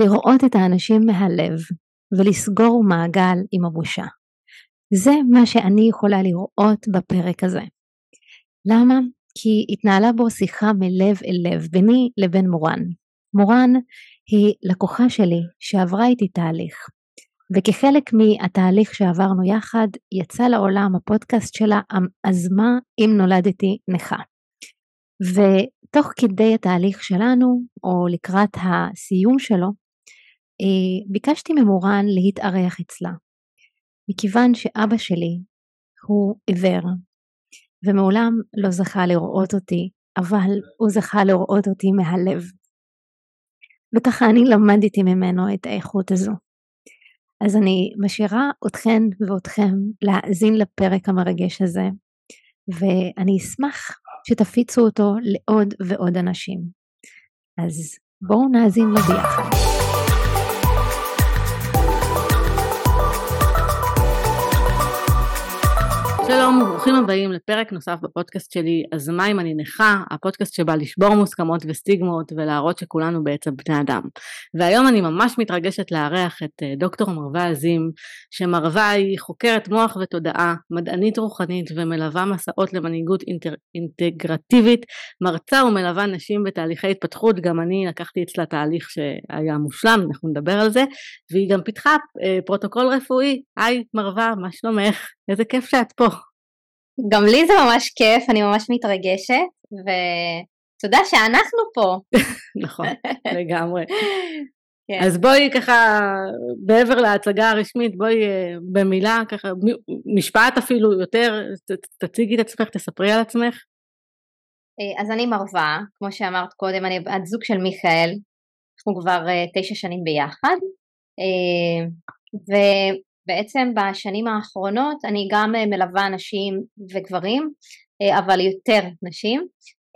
לראות את האנשים מהלב ולסגור מעגל עם הבושה. זה מה שאני יכולה לראות בפרק הזה. למה? כי התנהלה בו שיחה מלב אל לב ביני לבין מורן. מורן היא לקוחה שלי שעברה איתי תהליך וכחלק מהתהליך שעברנו יחד יצא לעולם הפודקאסט שלה אז מה אם נולדתי נכה ותוך כדי התהליך שלנו או לקראת הסיום שלו ביקשתי ממורן להתארח אצלה מכיוון שאבא שלי הוא עיוור ומעולם לא זכה לראות אותי אבל הוא זכה לראות אותי מהלב וככה אני למדתי ממנו את האיכות הזו. אז אני משאירה אתכן ואתכם להאזין לפרק המרגש הזה ואני אשמח שתפיצו אותו לעוד ועוד אנשים. אז בואו נאזין לו ביחד. שלום וברוכים הבאים לפרק נוסף בפודקאסט שלי אז מה אם אני נכה? הפודקאסט שבא לשבור מוסכמות וסטיגמות ולהראות שכולנו בעצם בני אדם. והיום אני ממש מתרגשת לארח את אה, דוקטור מרווה עזים שמרווה היא חוקרת מוח ותודעה מדענית רוחנית ומלווה מסעות למנהיגות אינטר, אינטגרטיבית מרצה ומלווה נשים בתהליכי התפתחות גם אני לקחתי אצלה תהליך שהיה מושלם אנחנו נדבר על זה והיא גם פיתחה אה, פרוטוקול רפואי. היי מרווה מה שלומך איזה כיף שאת פה גם לי זה ממש כיף, אני ממש מתרגשת, ותודה שאנחנו פה. נכון, לגמרי. כן. אז בואי ככה, מעבר להצגה הרשמית, בואי אה, במילה, ככה, משפט אפילו יותר, תציגי את עצמך, תספרי על עצמך. אה, אז אני מרווה, כמו שאמרת קודם, אני בת זוג של מיכאל, אנחנו כבר אה, תשע שנים ביחד, בעצם בשנים האחרונות אני גם אה, מלווה נשים וגברים, אה, אבל יותר נשים,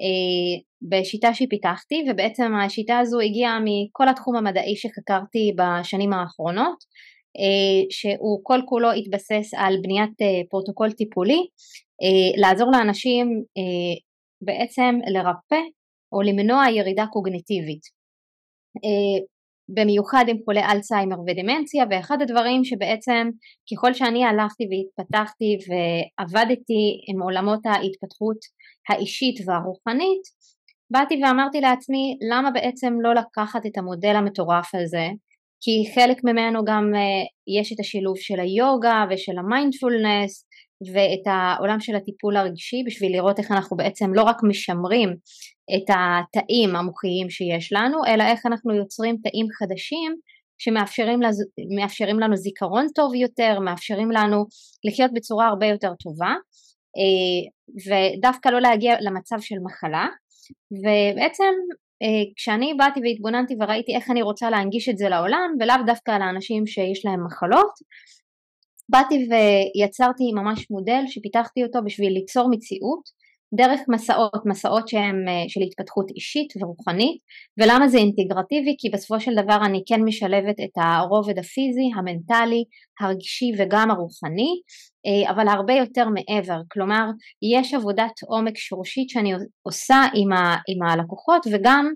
אה, בשיטה שפיתחתי, ובעצם השיטה הזו הגיעה מכל התחום המדעי שחקרתי בשנים האחרונות, שהוא כל כולו התבסס על בניית פרוטוקול טיפולי, לעזור לאנשים בעצם לרפא או למנוע ירידה קוגניטיבית. במיוחד עם חולי אלצהיימר ודמנציה ואחד הדברים שבעצם ככל שאני הלכתי והתפתחתי ועבדתי עם עולמות ההתפתחות האישית והרוחנית באתי ואמרתי לעצמי למה בעצם לא לקחת את המודל המטורף הזה? כי חלק ממנו גם uh, יש את השילוב של היוגה ושל המיינדפולנס ואת העולם של הטיפול הרגשי בשביל לראות איך אנחנו בעצם לא רק משמרים את התאים המוחיים שיש לנו אלא איך אנחנו יוצרים תאים חדשים שמאפשרים. לנו זיכרון טוב יותר, מאפשרים לנו לחיות בצורה הרבה יותר טובה אה, ודווקא לא להגיע למצב של מחלה ובעצם אה, כשאני באתי והתבוננתי וראיתי איך אני רוצה להנגיש את זה לעולם ולאו דווקא לאנשים שיש להם מחלות באתי ויצרתי ממש מודל שפיתחתי אותו בשביל ליצור מציאות דרך מסעות, מסעות שהם אה, של התפתחות אישית ורוחנית ולמה זה אינטגרטיבי? כי בסופו של דבר אני כן משלבת את הרובד הפיזי, המנטלי, הרגשי וגם הרוחני אה, אבל הרבה יותר מעבר, כלומר יש עבודת עומק שורשית שאני עושה עם, ה, עם הלקוחות וגם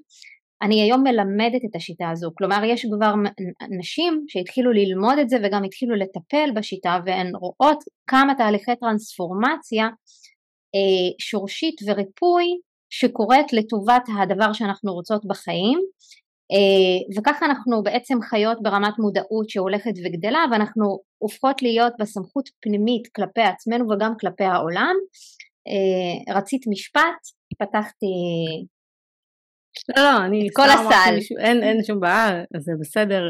אני היום מלמדת את השיטה הזו, כלומר יש כבר נשים שהתחילו ללמוד את זה וגם התחילו לטפל בשיטה והן רואות כמה תהליכי טרנספורמציה אה, שורשית וריפוי שקורית לטובת הדבר שאנחנו רוצות בחיים אה, וככה אנחנו בעצם חיות ברמת מודעות שהולכת וגדלה ואנחנו הופכות להיות בסמכות פנימית כלפי עצמנו וגם כלפי העולם. אה, רצית משפט? פתחתי לא, לא, אני... כל הסל. אין, אין שום בעיה, זה בסדר.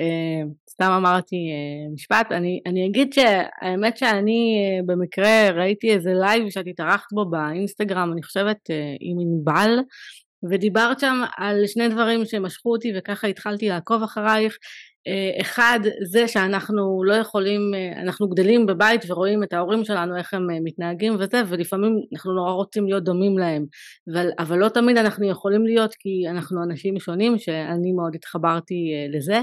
אה, סתם אמרתי אה, משפט, אני, אני אגיד שהאמת שאני אה, במקרה ראיתי איזה live שאת התארחת בו באינסטגרם, אני חושבת אה, עם ענבל, ודיברת שם על שני דברים שמשכו אותי וככה התחלתי לעקוב אחרייך. אה, אחד זה שאנחנו לא יכולים, אה, אנחנו גדלים בבית ורואים את ההורים שלנו איך הם אה, מתנהגים וזה ולפעמים אנחנו נורא רוצים להיות דומים להם. אבל, אבל לא תמיד אנחנו יכולים להיות כי אנחנו אנשים שונים שאני מאוד התחברתי לזה.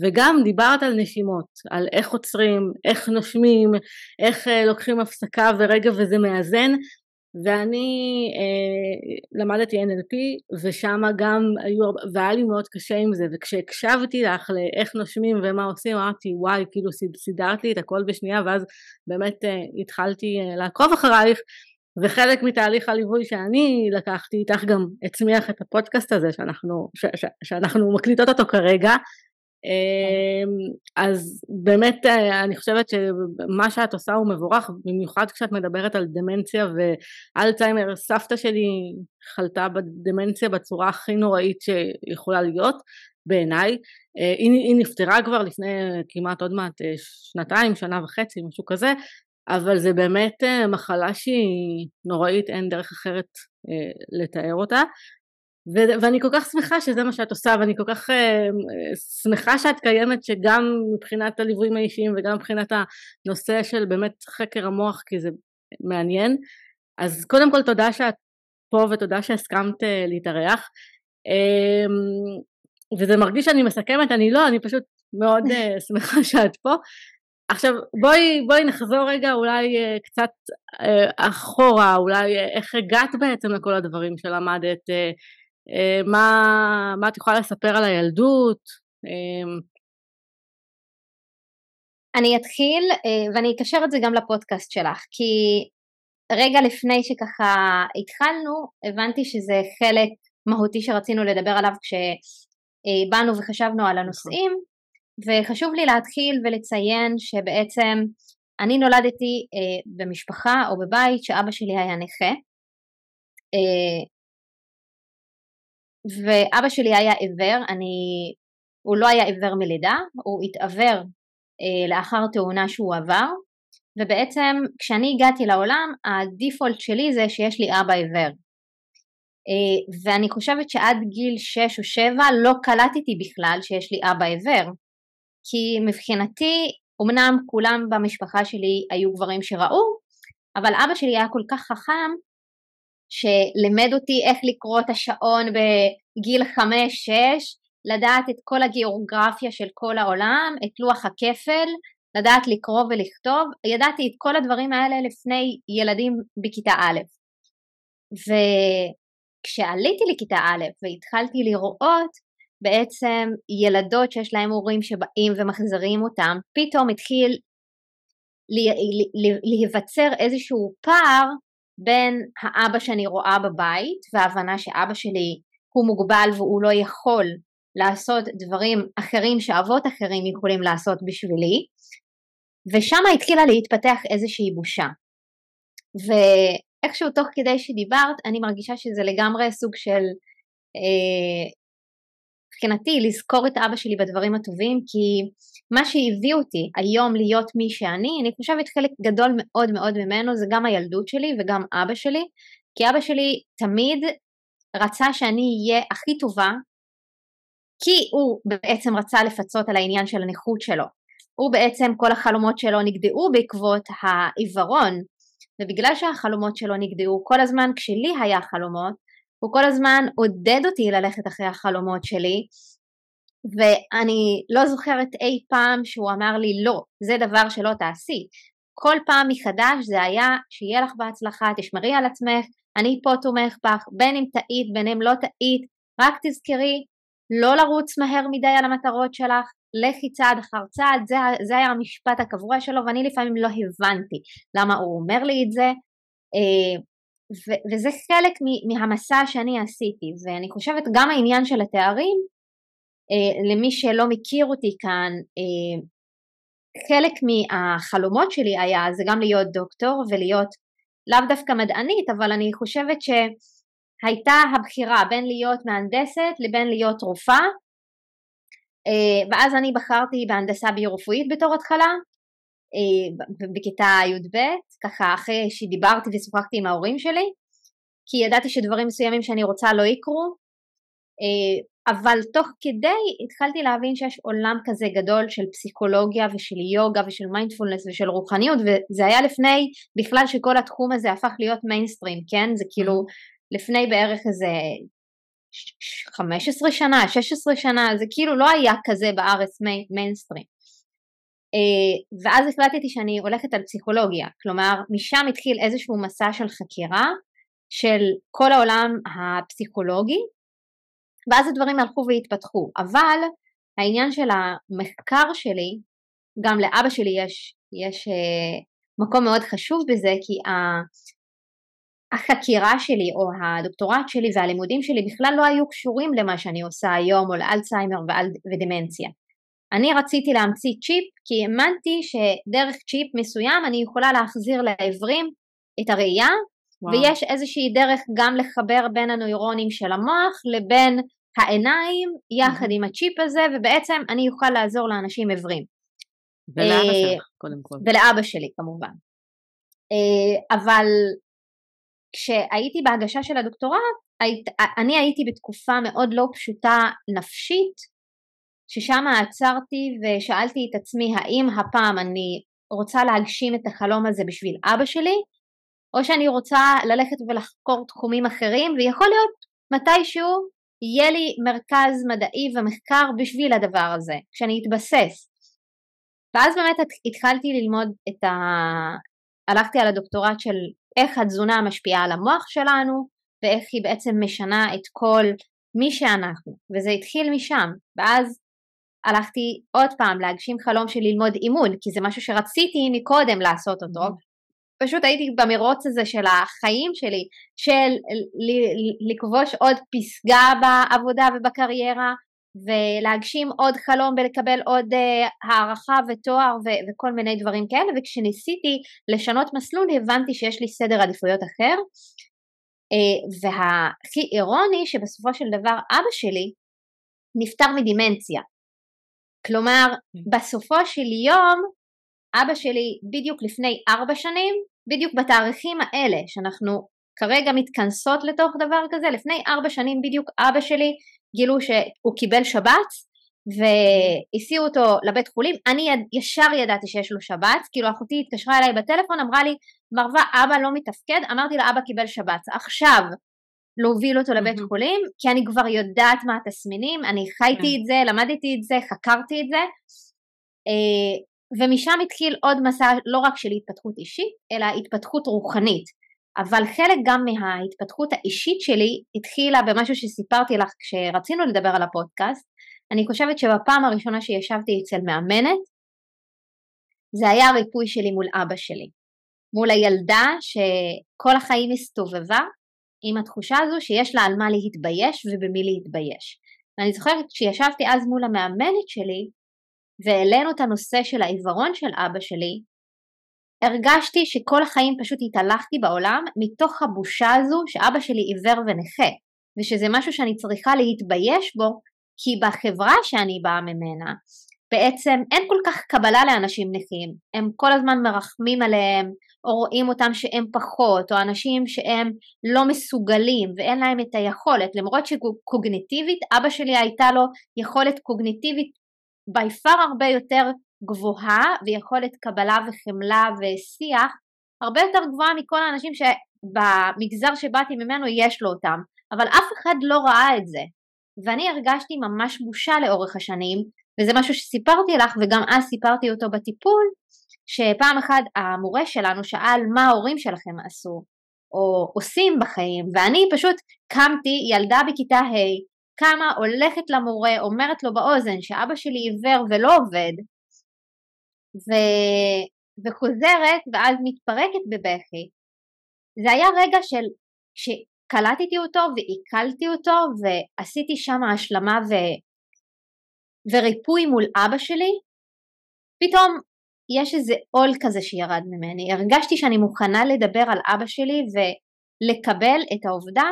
וגם דיברת על נשימות, על איך עוצרים, איך נושמים, איך לוקחים הפסקה ורגע וזה מאזן ואני אה, למדתי NLP ושם גם היו, והיה לי מאוד קשה עם זה וכשהקשבתי לך לאיך נושמים ומה עושים אמרתי וואי כאילו סידרת לי את הכל בשנייה ואז באמת אה, התחלתי אה, לעקוב אחרייך וחלק מתהליך הליווי שאני לקחתי איתך גם הצמיח את הפודקאסט הזה שאנחנו, ש, ש, שאנחנו מקליטות אותו כרגע אז באמת אה, אני חושבת שמה שאת עושה הוא מבורך במיוחד כשאת מדברת על דמנציה ואלצהיימר. סבתא שלי חלתה בדמנציה בצורה הכי נוראית שיכולה להיות בעיניי. אה, היא, היא נפטרה כבר לפני כמעט עוד מעט אה, שנתיים שנה וחצי משהו כזה אבל זה באמת מחלה שהיא נוראית אין דרך אחרת לתאר אותה ו- ואני כל כך שמחה שזה מה שאת עושה ואני כל כך uh, שמחה שאת קיימת שגם מבחינת הליוויים האישיים וגם מבחינת הנושא של באמת חקר המוח כי זה מעניין. אז קודם כל תודה שאת פה ותודה שהסכמת uh, להתארח. um, וזה מרגיש שאני מסכמת אני לא אני פשוט מאוד uh, שמחה שאת פה. עכשיו בואי בואי נחזור רגע אולי uh, קצת uh, אחורה אולי uh, איך הגעת בעצם לכל הדברים שלמדת uh, מה, מה את יכולה לספר על הילדות? אה, אני אתחיל אה, ואני אקשר את זה גם לפודקאסט שלך כי רגע לפני שככה התחלנו הבנתי שזה חלק מהותי שרצינו לדבר עליו כשבאנו וחשבנו על הנושאים וחשוב לי להתחיל ולציין שבעצם אני נולדתי במשפחה או בבית שאבא שלי היה נכה ואבא שלי היה עיוור, אני, הוא לא היה עיוור מלידה, הוא התעוור אה, לאחר תאונה שהוא עבר, ובעצם כשאני הגעתי לעולם הדיפולט שלי זה שיש לי אבא עיוור. אה, ואני חושבת שעד גיל 6 או 7 לא קלטתי בכלל שיש לי אבא עיוור, כי מבחינתי אמנם כולם במשפחה שלי היו גברים שראו, אבל אבא שלי היה כל כך חכם שלימד אותי איך לקרוא את השעון בגיל 5-6, לדעת את כל הגיאוגרפיה של כל העולם, את לוח הכפל, לדעת לקרוא ולכתוב, ידעתי את כל הדברים האלה לפני ילדים בכיתה א'. וכשעליתי לכיתה א' והתחלתי לראות בעצם ילדות שיש להם הורים שבאים ומחזירים אותם, פתאום התחיל להיווצר איזשהו פער בין האבא שאני רואה בבית וההבנה שאבא שלי הוא מוגבל והוא לא יכול לעשות דברים אחרים שאבות אחרים יכולים לעשות בשבילי ושם התחילה להתפתח איזושהי בושה. ואיכשהו תוך כדי שדיברת אני מרגישה שזה לגמרי סוג של אה, מבחינתי לזכור את אבא שלי בדברים הטובים כי מה שהביא אותי היום להיות מי שאני, אני חושבת חלק גדול מאוד מאוד ממנו זה גם הילדות שלי וגם אבא שלי, כי אבא שלי תמיד רצה שאני אהיה הכי טובה, כי הוא בעצם רצה לפצות על העניין של הנכות שלו. הוא בעצם כל החלומות שלו נגדעו בעקבות העיוורון, ובגלל שהחלומות שלו נגדעו כל הזמן כשלי היה חלומות, הוא כל הזמן עודד אותי ללכת אחרי החלומות שלי, ואני לא זוכרת אי פעם שהוא אמר לי לא, זה דבר שלא תעשי. כל פעם מחדש זה היה שיהיה לך בהצלחה, תשמרי על עצמך, אני פה תומך בך, בין אם טעית בין אם לא טעית, רק תזכרי לא לרוץ מהר מדי על המטרות שלך, לכי צעד אחר צעד, זה, זה היה המשפט הקבוע שלו ואני לפעמים לא הבנתי למה הוא אומר לי את זה אה, ו- וזה חלק מהמסע שאני עשיתי ואני חושבת גם העניין של התארים אה, למי שלא מכיר אותי כאן אה, חלק מהחלומות שלי היה זה גם להיות דוקטור ולהיות לאו דווקא מדענית אבל אני חושבת שהייתה הבחירה בין להיות מהנדסת לבין להיות רופאה. אה, ואז אני בחרתי בהנדסה ביו-רפואית בתור התחלה בכיתה י"ב, ככה אחרי שדיברתי ושוחחתי עם ההורים שלי, כי ידעתי שדברים מסוימים שאני רוצה לא יקרו, אה, אבל תוך כדי התחלתי להבין שיש עולם כזה גדול של פסיכולוגיה ושל יוגה ושל מיינדפולנס ושל רוחניות וזה היה לפני בכלל שכל התחום הזה הפך להיות מיינסטרים, כן? זה כאילו לפני בערך איזה 15 שנה, 16 שנה, זה כאילו לא היה כזה בארץ מיינסטרים. אה, ואז החלטתי שאני הולכת על פסיכולוגיה, כלומר משם התחיל איזשהו מסע של חקירה של כל העולם הפסיכולוגי, ואז הדברים הלכו והתפתחו, אבל העניין של המחקר שלי, גם לאבא שלי יש, יש אה, מקום מאוד חשוב בזה, כי החקירה שלי או הדוקטורט שלי והלימודים שלי בכלל לא היו קשורים למה שאני עושה היום או לאלצהיימר ודמנציה. אני רציתי להמציא צ'יפ כי האמנתי שדרך צ'יפ מסוים אני יכולה להחזיר לעברים את הראייה וואו. ויש איזושהי דרך גם לחבר בין הנוירונים של המוח לבין העיניים יחד. עם הצ'יפ הזה ובעצם אני אוכל לעזור לאנשים עיוורים. ולאבא אה, שלך קודם כל. ולאבא שלי כמובן. אה, אבל כשהייתי בהגשה של הדוקטורט, אני הייתי בתקופה מאוד לא פשוטה נפשית, ששם עצרתי ושאלתי את עצמי האם הפעם אני רוצה להגשים את החלום הזה בשביל אבא שלי, או שאני רוצה ללכת ולחקור תחומים אחרים, ויכול להיות מתישהו יהיה לי מרכז מדעי ומחקר בשביל הדבר הזה, כשאני אתבסס. ואז באמת התחלתי ללמוד את ה... הלכתי על הדוקטורט של איך התזונה משפיעה על המוח שלנו ואיך היא בעצם משנה את כל מי שאנחנו וזה התחיל משם ואז הלכתי עוד פעם להגשים חלום של ללמוד אימון כי זה משהו שרציתי מקודם לעשות אותו. פשוט הייתי במרוץ הזה של החיים שלי של לכבוש עוד פסגה בעבודה ובקריירה ולהגשים עוד חלום ולקבל עוד uh, הערכה ותואר ו- וכל מיני דברים כאלה. וכשניסיתי לשנות מסלול הבנתי שיש לי סדר עדיפויות אחר. uh, והכי אירוני שבסופו של דבר אבא שלי נפטר מדימנציה כלומר בסופו של יום אבא שלי בדיוק לפני ארבע שנים בדיוק בתאריכים האלה שאנחנו כרגע מתכנסות לתוך דבר כזה לפני ארבע שנים בדיוק אבא שלי גילו שהוא קיבל שבץ והסיעו אותו לבית חולים, אני ישר ידעתי שיש לו שבץ, כאילו אחותי התקשרה אליי בטלפון, אמרה לי, מרווה אבא לא מתפקד, אמרתי לה אבא קיבל שבץ, עכשיו להוביל אותו לבית mm-hmm. חולים, כי אני כבר יודעת מה התסמינים, אני חייתי mm-hmm. את זה, למדתי את זה, חקרתי את זה, אה, ומשם התחיל עוד מסע לא רק של התפתחות אישית, אלא התפתחות רוחנית. אבל חלק גם מההתפתחות האישית שלי התחילה במשהו שסיפרתי לך כשרצינו לדבר על הפודקאסט. אני חושבת שבפעם הראשונה שישבתי אצל מאמנת, זה היה הריפוי שלי מול אבא שלי. מול הילדה שכל החיים הסתובבה עם התחושה הזו שיש לה על מה להתבייש ובמי להתבייש. ואני זוכרת כשישבתי אז מול המאמנת שלי והעלינו את הנושא של העיוורון של אבא שלי, הרגשתי שכל החיים פשוט התהלכתי בעולם מתוך הבושה הזו שאבא שלי עיוור ונכה ושזה משהו שאני צריכה להתבייש בו כי בחברה שאני באה ממנה בעצם אין כל כך קבלה לאנשים נכים, הם כל הזמן מרחמים עליהם או רואים אותם שהם פחות או אנשים שהם לא מסוגלים ואין להם את היכולת למרות שקוגניטיבית אבא שלי הייתה לו יכולת קוגניטיבית בי פאר הרבה יותר גבוהה ויכולת קבלה וחמלה ושיח הרבה יותר גבוהה מכל האנשים שבמגזר שבאתי ממנו יש לו אותם, אבל אף אחד לא ראה את זה. ואני הרגשתי ממש בושה לאורך השנים, וזה משהו שסיפרתי לך וגם אז סיפרתי אותו בטיפול, שפעם אחת המורה שלנו שאל מה ההורים שלכם עשו, או עושים בחיים, ואני פשוט קמתי, ילדה בכיתה ה', קמה, הולכת למורה, אומרת לו באוזן שאבא שלי עיוור ולא עובד, ו... וחוזרת ואז מתפרקת בבכי. זה היה רגע של שקלטתי אותו ועיכלתי אותו ועשיתי שם השלמה ו... וריפוי מול אבא שלי, פתאום יש איזה עול כזה שירד ממני. הרגשתי שאני מוכנה לדבר על אבא שלי ולקבל את העובדה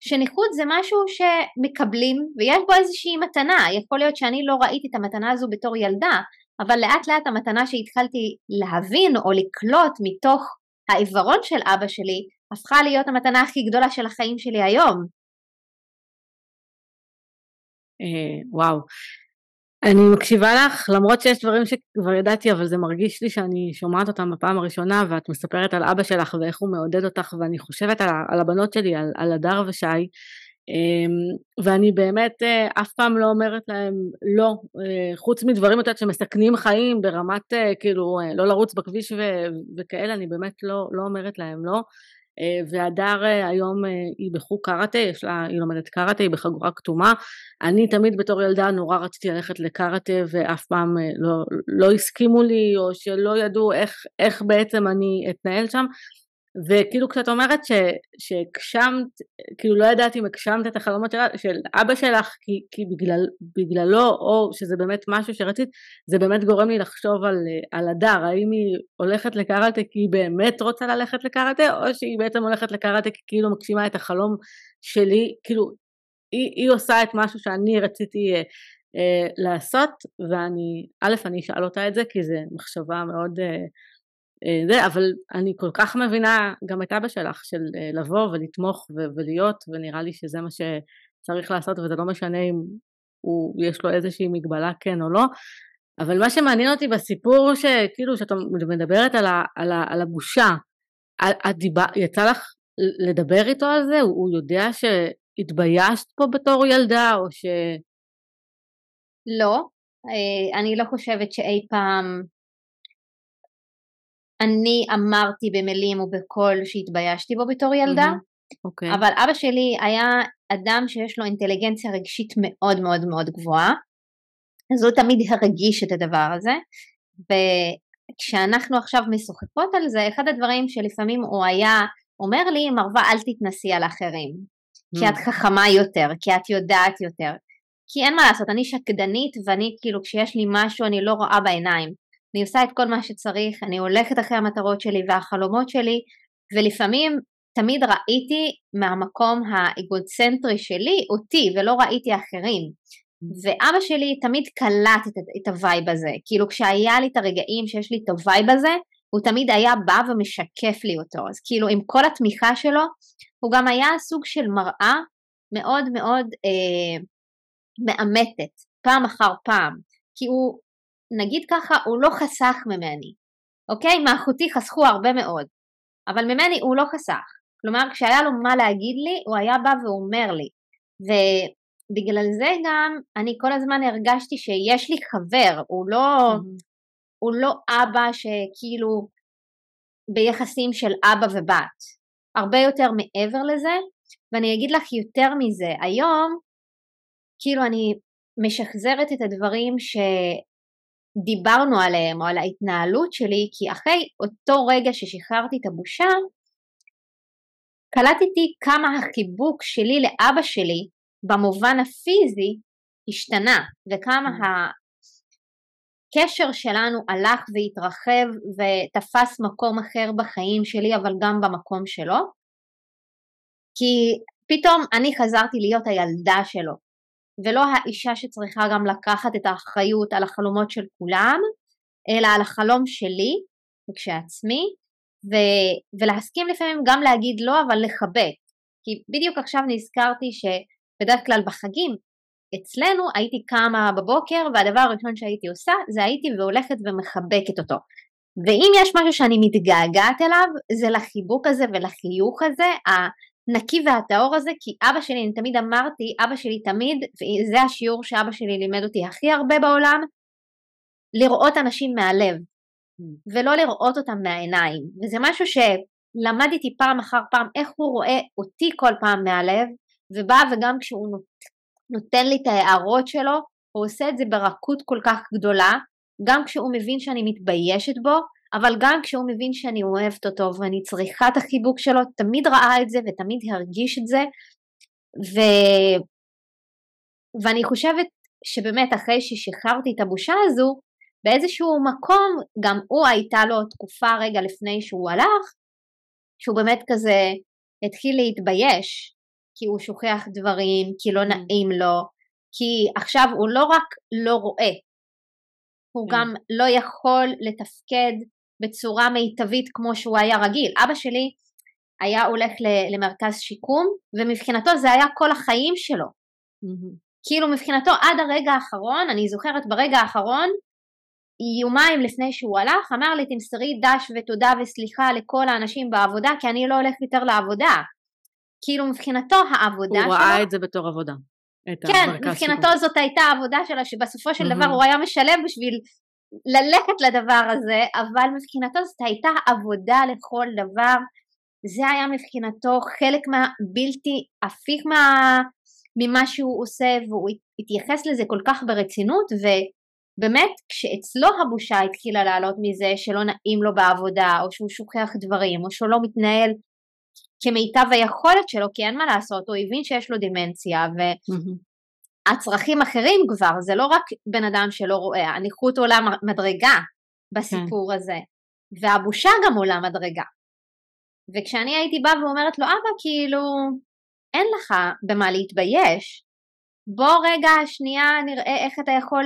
שנכות זה משהו שמקבלים ויש בו איזושהי מתנה. יכול להיות שאני לא ראיתי את המתנה הזו בתור ילדה, אבל לאט לאט המתנה שהתחלתי להבין או לקלוט מתוך העיוורון של אבא שלי הפכה להיות המתנה הכי גדולה של החיים שלי היום. אה, וואו, אני מקשיבה לך למרות שיש דברים שכבר ידעתי אבל זה מרגיש לי שאני שומעת אותם בפעם הראשונה ואת מספרת על אבא שלך ואיך הוא מעודד אותך ואני חושבת על, על הבנות שלי, על, על הדר ושי אמ, ואני באמת אה, אף פעם לא אומרת להם לא, אה, חוץ מדברים יותר שמסכנים חיים ברמת אה, כאילו לא לרוץ בכביש וכאלה, אני באמת לא, לא אומרת להם לא. והדר היום היא בחוג קראטה, יש לה, היא לומדת קראטה, היא בחגורה כתומה. אני תמיד בתור ילדה נורא רציתי ללכת לקראטה ואף פעם לא, לא הסכימו לי או שלא ידעו איך, איך בעצם אני אתנהל שם. וכאילו כשאת אומרת שהגשמת, כאילו לא ידעתי אם הגשמת את החלומות של, של אבא שלך כי, כי בגלל, בגללו או שזה באמת משהו שרצית, זה באמת גורם לי לחשוב על, על הדר, האם היא הולכת לקראטה כי היא באמת רוצה ללכת לקראטה או שהיא בעצם הולכת לקראטה כי כאילו מגשימה את החלום שלי, כאילו היא, היא עושה את משהו שאני רציתי אה, אה, לעשות ואני, א' אני אשאל אותה את זה כי זה מחשבה מאוד אה, אה, זה, אבל אני כל כך מבינה גם את אבא שלך של אה, לבוא ולתמוך ולהיות ונראה לי שזה מה שצריך לעשות וזה לא משנה אם הוא, יש לו איזושהי מגבלה כן או לא אבל מה שמעניין אותי בסיפור שכאילו שאת מדברת על, ה, על, ה, על הבושה את דיבר, יצא לך לדבר איתו על זה? הוא יודע שהתביישת פה בתור ילדה או ש... לא, אה, אני לא חושבת שאי פעם אני אמרתי במילים ובקול שהתביישתי בו בתור ילדה, mm-hmm. okay. אבל אבא שלי היה אדם שיש לו אינטליגנציה רגשית מאוד מאוד מאוד גבוהה, אז הוא תמיד הרגיש את הדבר הזה, וכשאנחנו עכשיו משוחחות על זה, אחד הדברים שלפעמים הוא היה אומר לי, מרווה אל תתנסי על אחרים, mm-hmm. כי את חכמה יותר, כי את יודעת יותר, כי אין מה לעשות, אני שקדנית ואני כאילו כשיש לי משהו אני לא רואה בעיניים. אני עושה את כל מה שצריך, אני הולכת אחרי המטרות שלי והחלומות שלי, ולפעמים תמיד ראיתי מהמקום האגוצנטרי שלי אותי ולא ראיתי אחרים. ואבא שלי תמיד קלט את, את ה vibe הזה, כאילו כשהיה לי את הרגעים שיש לי את ה vibe הזה, הוא תמיד היה בא ומשקף לי אותו, אז כאילו עם כל התמיכה שלו, הוא גם היה סוג של מראה מאוד מאוד אה, מעמתת, פעם אחר פעם, כי הוא נגיד ככה, הוא לא חסך ממני, אוקיי? מאחותי חסכו הרבה מאוד, אבל ממני הוא לא חסך. כלומר, כשהיה לו מה להגיד לי, הוא היה בא ואומר לי. ובגלל זה גם אני כל הזמן הרגשתי שיש לי חבר, הוא לא, mm-hmm. הוא לא אבא שכאילו ביחסים של אבא ובת, הרבה יותר מעבר לזה, ואני אגיד לך יותר מזה, היום כאילו אני משחזרת את הדברים ש... דיברנו עליהם או על ההתנהלות שלי, כי אחרי אותו רגע ששחררתי את הבושה, קלטתי כמה החיבוק שלי לאבא שלי במובן הפיזי השתנה, וכמה mm. הקשר שלנו הלך והתרחב ותפס מקום אחר בחיים שלי, אבל גם במקום שלו. כי פתאום אני חזרתי להיות הילדה שלו, ולא האישה שצריכה גם לקחת את האחריות על החלומות של כולם, אלא על החלום שלי וכשעצמי, ו- ולהסכים לפעמים גם להגיד לא, אבל לחבק. כי בדיוק עכשיו נזכרתי שבדרך כלל בחגים אצלנו הייתי קמה בבוקר והדבר הראשון שהייתי עושה זה הייתי והולכת ומחבקת אותו. ואם יש משהו שאני מתגעגעת אליו זה לחיבוק הזה ולחיוך הזה הנקי והטהור הזה, כי אבא שלי, אני תמיד אמרתי, אבא שלי תמיד, וזה השיעור שאבא שלי לימד אותי הכי הרבה בעולם, לראות אנשים מהלב, ולא לראות אותם מהעיניים. וזה משהו שלמדתי פעם אחר פעם, איך הוא רואה אותי כל פעם מהלב, ובא וגם כשהוא נותן לי את ההערות שלו, הוא עושה את זה ברכות כל כך גדולה, גם כשהוא מבין שאני מתביישת בו, אבל גם כשהוא מבין שאני אוהבת אותו ואני צריכה את החיבוק שלו, תמיד ראה את זה ותמיד הרגיש את זה. ו... ואני חושבת שבאמת אחרי ששחררתי את הבושה הזו, באיזשהו מקום גם הוא הייתה לו תקופה רגע לפני שהוא הלך, שהוא באמת כזה התחיל להתבייש, כי הוא שוכח דברים, כי לא mm. נעים לו, כי עכשיו הוא לא רק לא רואה, הוא mm. גם לא יכול לתפקד בצורה מיטבית כמו שהוא היה רגיל. אבא שלי היה הולך למרכז שיקום ומבחינתו זה היה כל החיים שלו. Mm-hmm. כאילו מבחינתו עד הרגע האחרון, אני זוכרת ברגע האחרון, יומיים לפני שהוא הלך, אמר לי תמסרי דש ותודה וסליחה לכל האנשים בעבודה כי אני לא הולך יותר לעבודה. כאילו מבחינתו העבודה שלו... הוא ראה את זה בתור עבודה. כן, מבחינתו שיקום. זאת הייתה העבודה שלו, שבסופו של mm-hmm. דבר הוא היה משלם בשביל ללכת לדבר הזה, אבל מבחינתו זאת הייתה עבודה לכל דבר. זה היה מבחינתו חלק מהבלתי הפיך מה, ממה שהוא עושה, והוא התייחס לזה כל כך ברצינות, ובאמת כשאצלו הבושה התחילה לעלות מזה שלא נעים לו בעבודה, או שהוא שוכח דברים, או שהוא לא מתנהל כמיטב היכולת שלו, כי אין מה לעשות, הוא הבין שיש לו דימנציה, והצרכים אחרים כבר, זה לא רק בן אדם שלא רואה, הנכות עולה מדרגה בסיפור כן. הזה, והבושה גם עולה מדרגה. וכשאני הייתי באה ואומרת לו, אבא, כאילו, אין לך במה להתבייש, בוא רגע שנייה נראה איך אתה יכול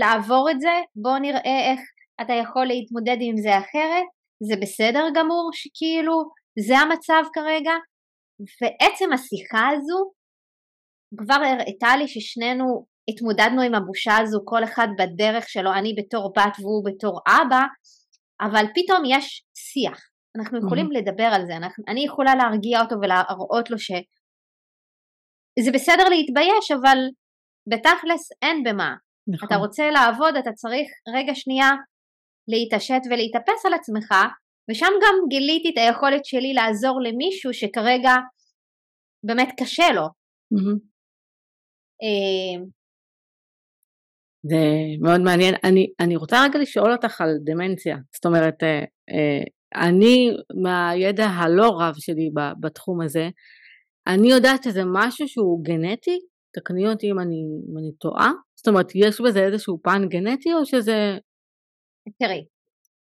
לעבור את זה, בוא נראה איך אתה יכול להתמודד עם זה אחרת, זה בסדר גמור שכאילו זה המצב כרגע, ועצם השיחה הזו כבר הראתה לי ששנינו התמודדנו עם הבושה הזו כל אחד בדרך שלו, אני בתור בת והוא בתור אבא, אבל פתאום יש שיח, אנחנו יכולים mm-hmm. לדבר על זה, אנחנו, אני יכולה להרגיע אותו ולהראות לו שזה בסדר להתבייש, אבל בתכלס אין במה. נכון. אתה רוצה לעבוד, אתה צריך רגע שנייה להתעשת ולהתאפס על עצמך, ושם גם גיליתי את היכולת שלי לעזור למישהו שכרגע באמת קשה לו. Mm-hmm. זה מאוד מעניין. אני, אני רוצה רגע לשאול אותך על דמנציה. זאת אומרת, אה, אה, אני, מהידע הלא רב שלי בתחום הזה, אני יודעת שזה משהו שהוא גנטי, תקני אותי אם אני, אם אני טועה, זאת אומרת יש בזה איזשהו פן גנטי או שזה... תראי,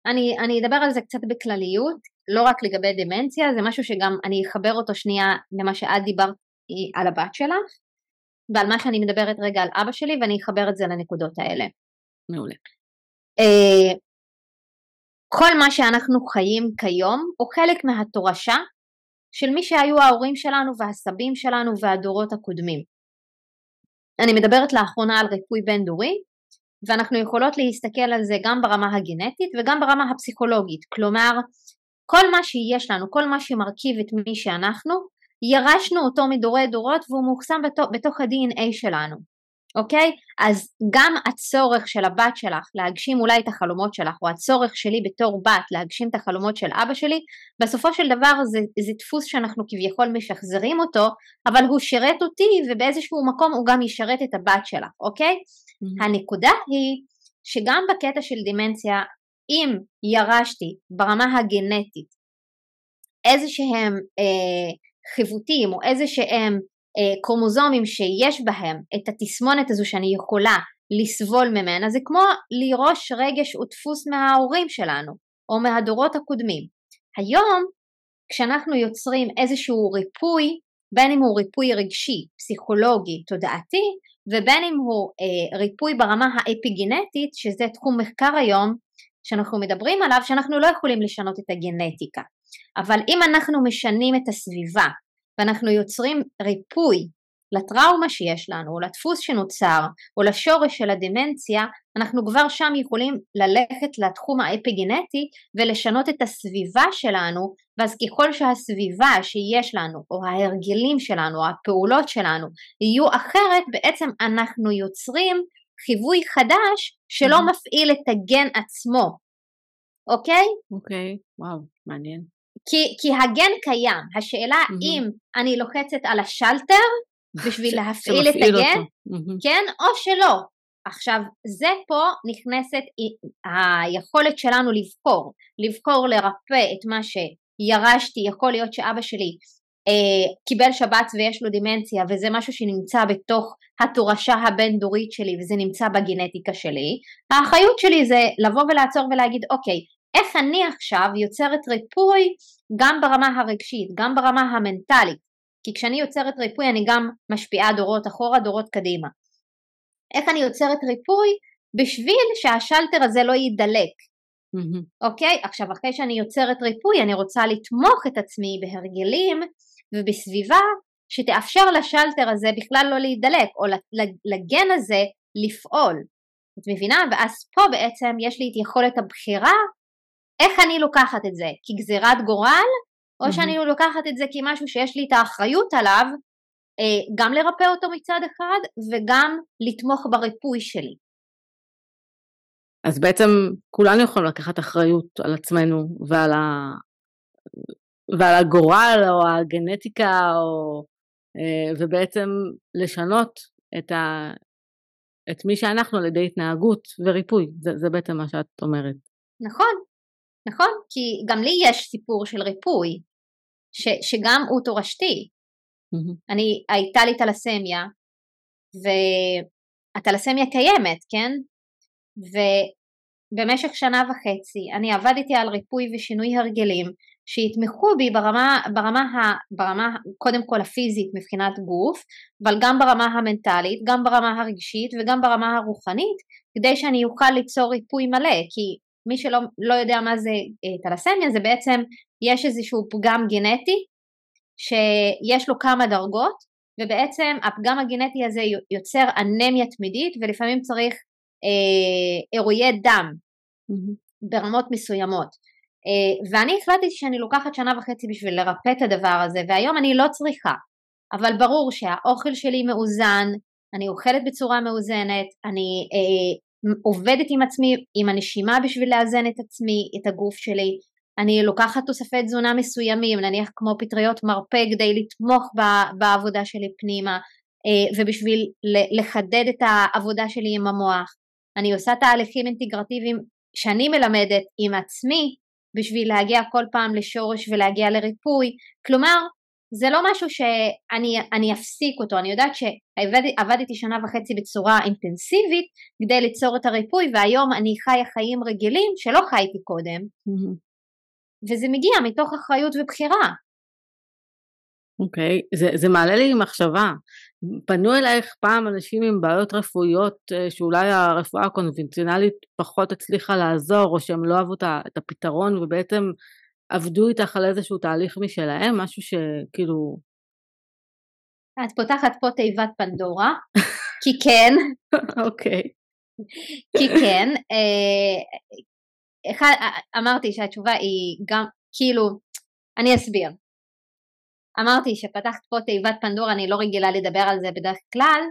אני, אני אדבר על זה קצת בכלליות, לא רק לגבי דמנציה, זה משהו שגם אני אחבר אותו שנייה למה שאת דיברת על הבת שלך, ועל מה שאני מדברת רגע על אבא שלי, ואני אחבר את זה לנקודות האלה. מעולה. Uh, כל מה שאנחנו חיים כיום הוא חלק מהתורשה של מי שהיו ההורים שלנו והסבים שלנו והדורות הקודמים. אני מדברת לאחרונה על ריפוי בין דורי, ואנחנו יכולות להסתכל על זה גם ברמה הגנטית וגם ברמה הפסיכולוגית, כלומר כל מה שיש לנו, כל מה שמרכיב את מי שאנחנו, ירשנו אותו מדורי דורות והוא מאוחסם בתוך, בתוך ה-DNA שלנו. אוקיי? אז גם הצורך של הבת שלך להגשים אולי את החלומות שלך, או הצורך שלי בתור בת להגשים את החלומות של אבא שלי, בסופו של דבר זה, זה דפוס שאנחנו כביכול משחזרים אותו, אבל הוא שירת אותי ובאיזשהו מקום הוא גם ישרת את הבת שלך, אוקיי? Mm-hmm. הנקודה היא שגם בקטע של דימנציה, אם ירשתי ברמה הגנטית איזה שהם אה, חיווטים או איזה שהם אה, קרומוזומים שיש בהם את התסמונת הזו שאני יכולה לסבול ממנה, זה כמו לירוש רגש או דפוס מההורים שלנו או מהדורות הקודמים. היום כשאנחנו יוצרים איזשהו ריפוי, בין אם הוא ריפוי רגשי, פסיכולוגי, תודעתי, ובין אם הוא אה, ריפוי ברמה האפיגנטית, שזה תחום מחקר היום שאנחנו מדברים עליו, שאנחנו לא יכולים לשנות את הגנטיקה. אבל אם אנחנו משנים את הסביבה ואנחנו יוצרים ריפוי לטראומה שיש לנו, או לדפוס שנוצר, או לשורש של הדמנציה, אנחנו כבר שם יכולים ללכת לתחום האפיגנטי ולשנות את הסביבה שלנו, ואז ככל שהסביבה שיש לנו, או ההרגלים שלנו, או הפעולות שלנו, יהיו אחרת, בעצם אנחנו יוצרים חיווי חדש שלא mm-hmm. מפעיל את הגן עצמו, אוקיי? אוקיי, וואו, מעניין. כי, כי הגן קיים, השאלה mm-hmm. אם אני לוחצת על השלטר בשביל להפעיל את הגן, mm-hmm. כן, או שלא. עכשיו, זה פה נכנסת היכולת שלנו לבחור, לבחור לרפא את מה שירשתי, יכול להיות שאבא שלי אה, קיבל שבץ ויש לו דימנציה וזה משהו שנמצא בתוך התורשה הבין דורית שלי וזה נמצא בגנטיקה שלי, האחריות שלי זה לבוא ולעצור ולהגיד אוקיי, איך אני עכשיו יוצרת ריפוי גם ברמה הרגשית, גם ברמה המנטלית, כי כשאני יוצרת ריפוי אני גם משפיעה דורות אחורה, דורות קדימה. איך אני יוצרת ריפוי? בשביל שהשלטר הזה לא יידלק. Mm-hmm. אוקיי? עכשיו אחרי שאני יוצרת ריפוי אני רוצה לתמוך את עצמי בהרגלים ובסביבה שתאפשר לשלטר הזה בכלל לא להידלק או לגן הזה לפעול. את מבינה? ואז פה בעצם יש לי את יכולת הבחירה איך אני לוקחת את זה? כגזירת גורל או mm-hmm. שאני לוקחת את זה כמשהו שיש לי את האחריות עליו, אה, גם לרפא אותו מצד אחד וגם לתמוך בריפוי שלי. אז בעצם כולנו יכולים לקחת אחריות על עצמנו ועל, ה... ועל הגורל או הגנטיקה או... אה, ובעצם לשנות את, ה... את מי שאנחנו על ידי התנהגות וריפוי, זה, זה בעצם מה שאת אומרת. נכון, נכון, כי גם לי יש סיפור של ריפוי, ש, שגם הוא תורשתי. Mm-hmm. אני, הייתה לי טלסמיה, והטלסמיה קיימת, כן? ובמשך שנה וחצי אני עבדתי על ריפוי ושינוי הרגלים שיתמכו בי ברמה, ברמה, ברמה קודם כל הפיזית מבחינת גוף, אבל גם ברמה המנטלית, גם ברמה הרגשית וגם ברמה הרוחנית, כדי שאני אוכל ליצור ריפוי מלא, כי מי שלא לא יודע מה זה טלסמיה זה בעצם יש איזשהו פגם גנטי שיש לו כמה דרגות ובעצם הפגם הגנטי הזה יוצר אנמיה תמידית ולפעמים צריך אה, אירועי דם. ברמות מסוימות אה, ואני החלטתי שאני לוקחת שנה וחצי בשביל לרפא את הדבר הזה והיום אני לא צריכה אבל ברור שהאוכל שלי מאוזן, אני אוכלת בצורה מאוזנת, אני אה, עובדת עם עצמי, עם הנשימה בשביל לאזן את עצמי, את הגוף שלי, אני לוקחת תוספי תזונה מסוימים, נניח כמו פטריות מרפא כדי לתמוך בעבודה שלי פנימה אה, ובשביל לחדד את העבודה שלי עם המוח. אני עושה תהליכים אינטגרטיביים שאני מלמדת עם עצמי בשביל להגיע כל פעם לשורש ולהגיע לריפוי, כלומר זה לא משהו שאני אפסיק אותו, אני יודעת שעבדתי שנה וחצי בצורה אינטנסיבית כדי ליצור את הריפוי והיום אני חיה חיים רגילים שלא חייתי קודם. וזה מגיע מתוך אחריות ובחירה. אוקיי, okay. זה, זה מעלה לי מחשבה. פנו אלייך פעם אנשים עם בעיות רפואיות אה, שאולי הרפואה הקונבנציונלית פחות הצליחה לעזור או שהם לא אהבו את הפתרון ובעצם עבדו איתך על איזשהו תהליך משלהם, משהו שכאילו... את פותחת פה תיבת פנדורה, כי כן. אוקיי. כי כן. אה, אחד, אמרתי שהתשובה היא גם, כאילו, אני אסביר. אמרתי שפתחת פה תיבת פנדורה, אני לא רגילה לדבר על זה בדרך כלל,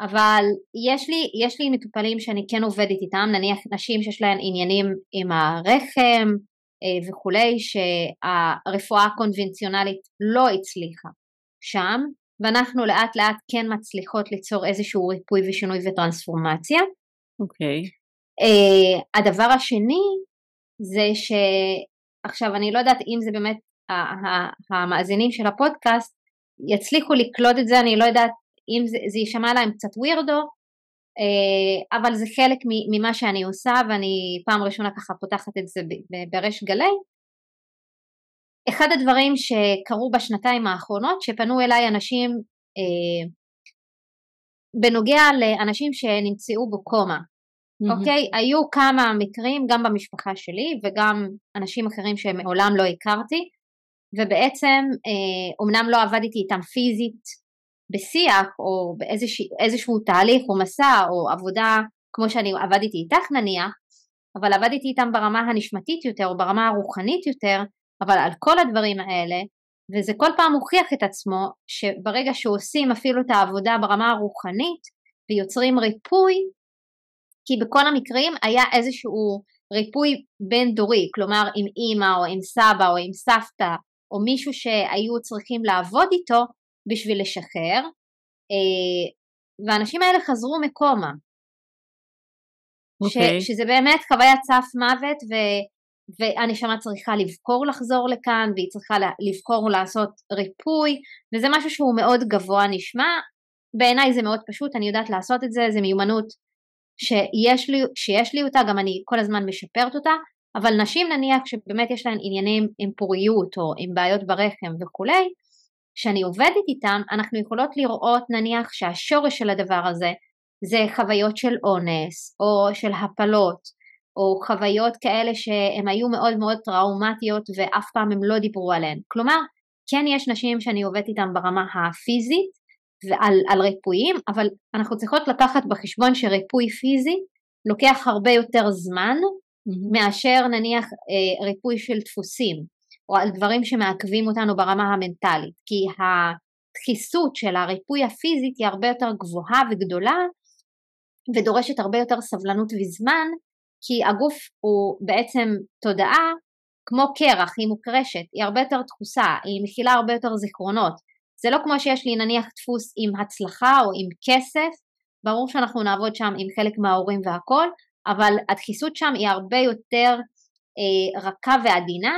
אבל יש לי, יש לי מטופלים שאני כן עובדת איתם, נניח נשים שיש להן עניינים עם הרחם, וכולי, שהרפואה הקונבנציונלית לא הצליחה שם, ואנחנו לאט לאט כן מצליחות ליצור איזשהו ריפוי ושינוי וטרנספורמציה. אוקיי. Okay. Uh, הדבר השני זה שעכשיו אני לא יודעת אם זה באמת המאזינים של הפודקאסט יצליחו לקלוט את זה, אני לא יודעת אם זה, זה יישמע להם קצת ווירדו, אה, אבל זה חלק ממה שאני עושה ואני פעם ראשונה ככה פותחת את זה בריש גלי. אחד הדברים שקרו בשנתיים האחרונות שפנו אליי אנשים אה, בנוגע לאנשים שנמצאו בקומה, mm-hmm. אוקיי? היו כמה מקרים גם במשפחה שלי וגם אנשים אחרים שמעולם לא הכרתי ובעצם אה, אומנם לא עבדתי איתם פיזית בשיח או באיזשהו תהליך או מסע או עבודה כמו שאני עבדתי איתך נניח, אבל עבדתי איתם ברמה הנשמתית יותר או ברמה הרוחנית יותר, אבל על כל הדברים האלה, וזה כל פעם מוכיח את עצמו שברגע שעושים אפילו את העבודה ברמה הרוחנית ויוצרים ריפוי, כי בכל המקרים היה איזשהו ריפוי בין דורי, כלומר עם אימא או עם סבא או עם סבתא או מישהו שהיו צריכים לעבוד איתו בשביל לשחרר, אה, והאנשים האלה חזרו מקומה. Okay. ש, אוקיי. שזה באמת חוויית סף מוות ו, והנשמה צריכה לבחור לחזור לכאן והיא צריכה לבחור לעשות ריפוי וזה משהו שהוא מאוד גבוה נשמע, בעיניי זה מאוד פשוט, אני יודעת לעשות את זה, זה מיומנות שיש לי, שיש לי אותה, גם אני כל הזמן משפרת אותה, אבל נשים נניח שבאמת יש להן עניינים עם פוריות או עם בעיות ברחם וכולי, כשאני עובדת איתם אנחנו יכולות לראות נניח שהשורש של הדבר הזה זה חוויות של אונס או של הפלות או חוויות כאלה שהן היו מאוד מאוד טראומטיות ואף פעם הם לא דיברו עליהן. כלומר, כן יש נשים שאני עובדת איתן ברמה הפיזית ועל על ריפויים, אבל אנחנו צריכות לקחת בחשבון שריפוי פיזי לוקח הרבה יותר זמן. מאשר נניח אה, ריפוי של דפוסים. או על דברים שמעכבים אותנו ברמה המנטלית, כי הדחיסות של הריפוי הפיזית היא הרבה יותר גבוהה וגדולה ודורשת הרבה יותר סבלנות וזמן, כי הגוף הוא בעצם תודעה כמו קרח, היא מוקרשת, היא הרבה יותר דחוסה, היא מכילה הרבה יותר זיכרונות. זה לא כמו שיש לי נניח דפוס עם הצלחה או עם כסף, ברור שאנחנו נעבוד שם עם חלק מההורים והכל, אבל הדחיסות שם היא הרבה יותר אה, רכה ועדינה,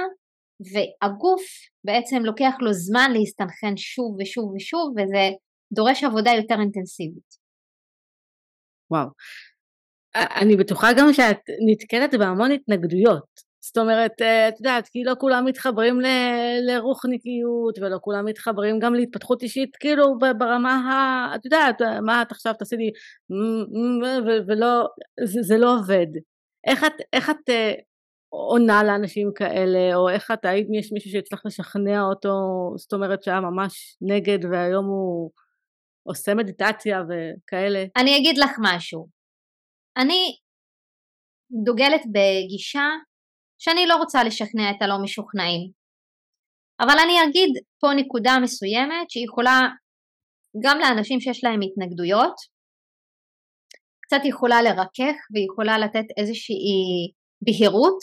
והגוף בעצם לוקח לו זמן להסתנכרן שוב ושוב ושוב, וזה דורש עבודה יותר אינטנסיבית. וואו. אני בטוחה גם שאת נתקלת בהמון התנגדויות. זאת אומרת, אה, את יודעת, כי לא כולם מתחברים ל- לרוחניקיות ולא כולם מתחברים גם להתפתחות אישית, כאילו ברמה ה... את יודעת, מה את עכשיו תעשי לי ולא, זה, זה לא עובד. איך את, איך את אה, עונה לאנשים כאלה, או איך את, האם יש מישהו שהצלח לשכנע אותו, זאת אומרת שהיה ממש נגד והיום הוא עושה מדיטציה וכאלה? אני אגיד לך משהו. אני דוגלת בגישה שאני לא רוצה לשכנע את הלא משוכנעים. אבל אני אגיד פה נקודה מסוימת שיכולה גם לאנשים שיש להם התנגדויות, קצת יכולה לרכך ויכולה לתת איזושהי בהירות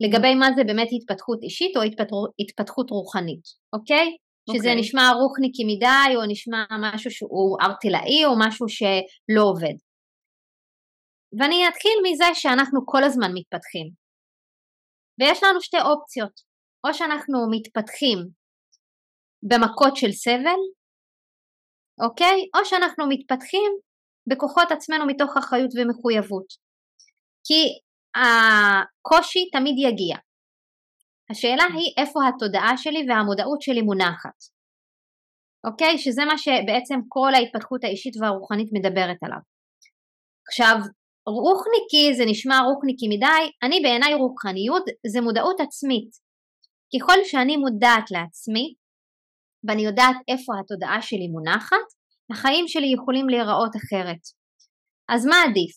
לגבי מה זה באמת התפתחות אישית או התפתחות, התפתחות רוחנית, אוקיי? Okay. שזה נשמע רוחניקי מדי או נשמע משהו שהוא ארטילאי או משהו שלא עובד. ואני אתחיל מזה שאנחנו כל הזמן מתפתחים. ויש לנו שתי אופציות, או שאנחנו מתפתחים במכות של סבל, אוקיי? או שאנחנו מתפתחים בכוחות עצמנו מתוך אחריות ומחויבות. כי הקושי תמיד יגיע. השאלה היא איפה התודעה שלי והמודעות שלי מונחת. אוקיי? שזה מה שבעצם כל ההתפתחות האישית והרוחנית מדברת עליו. עכשיו, רוחניקי זה נשמע רוחניקי מדי, אני בעיניי רוחניות זה מודעות עצמית. ככל שאני מודעת לעצמי ואני יודעת איפה התודעה שלי מונחת, החיים שלי יכולים להיראות אחרת. אז מה עדיף?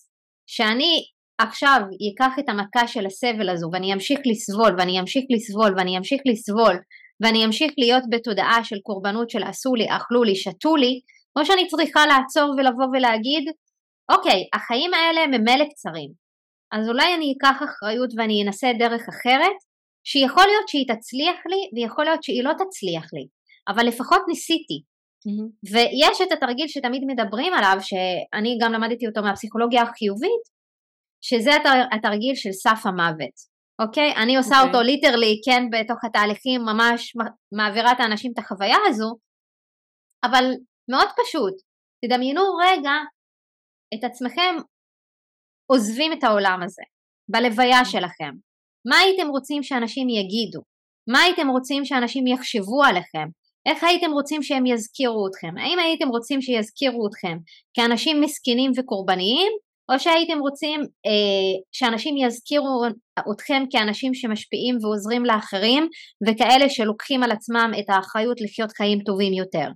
שאני עכשיו אקח את המכה של הסבל הזו ואני אמשיך לסבול ואני אמשיך לסבול ואני אמשיך לסבול ואני אמשיך להיות בתודעה של קורבנות של עשו לי, אכלו לי, שתו לי, או שאני צריכה לעצור ולבוא ולהגיד אוקיי, החיים האלה הם ממילא קצרים, אז אולי אני אקח אחריות ואני אנסה דרך אחרת, שיכול להיות שהיא תצליח לי ויכול להיות שהיא לא תצליח לי, אבל לפחות ניסיתי. Mm-hmm. ויש את התרגיל שתמיד מדברים עליו, שאני גם למדתי אותו מהפסיכולוגיה החיובית, שזה התרגיל של סף המוות. אוקיי? אני עושה okay. אוקיי. אותו ליטרלי, כן, בתוך התהליכים, ממש מעבירה את האנשים את החוויה הזו, אבל מאוד פשוט. תדמיינו רגע את עצמכם עוזבים את העולם הזה, בלוויה mm. שלכם. מה הייתם רוצים שאנשים יגידו? מה הייתם רוצים שאנשים יחשבו עליכם? איך הייתם רוצים שהם יזכירו אתכם? האם הייתם רוצים שיזכירו אתכם כאנשים מסכנים וקורבניים, או שהייתם רוצים אה, שאנשים יזכירו אתכם כאנשים שמשפיעים ועוזרים לאחרים, וכאלה שלוקחים על עצמם את האחריות לחיות חיים טובים יותר?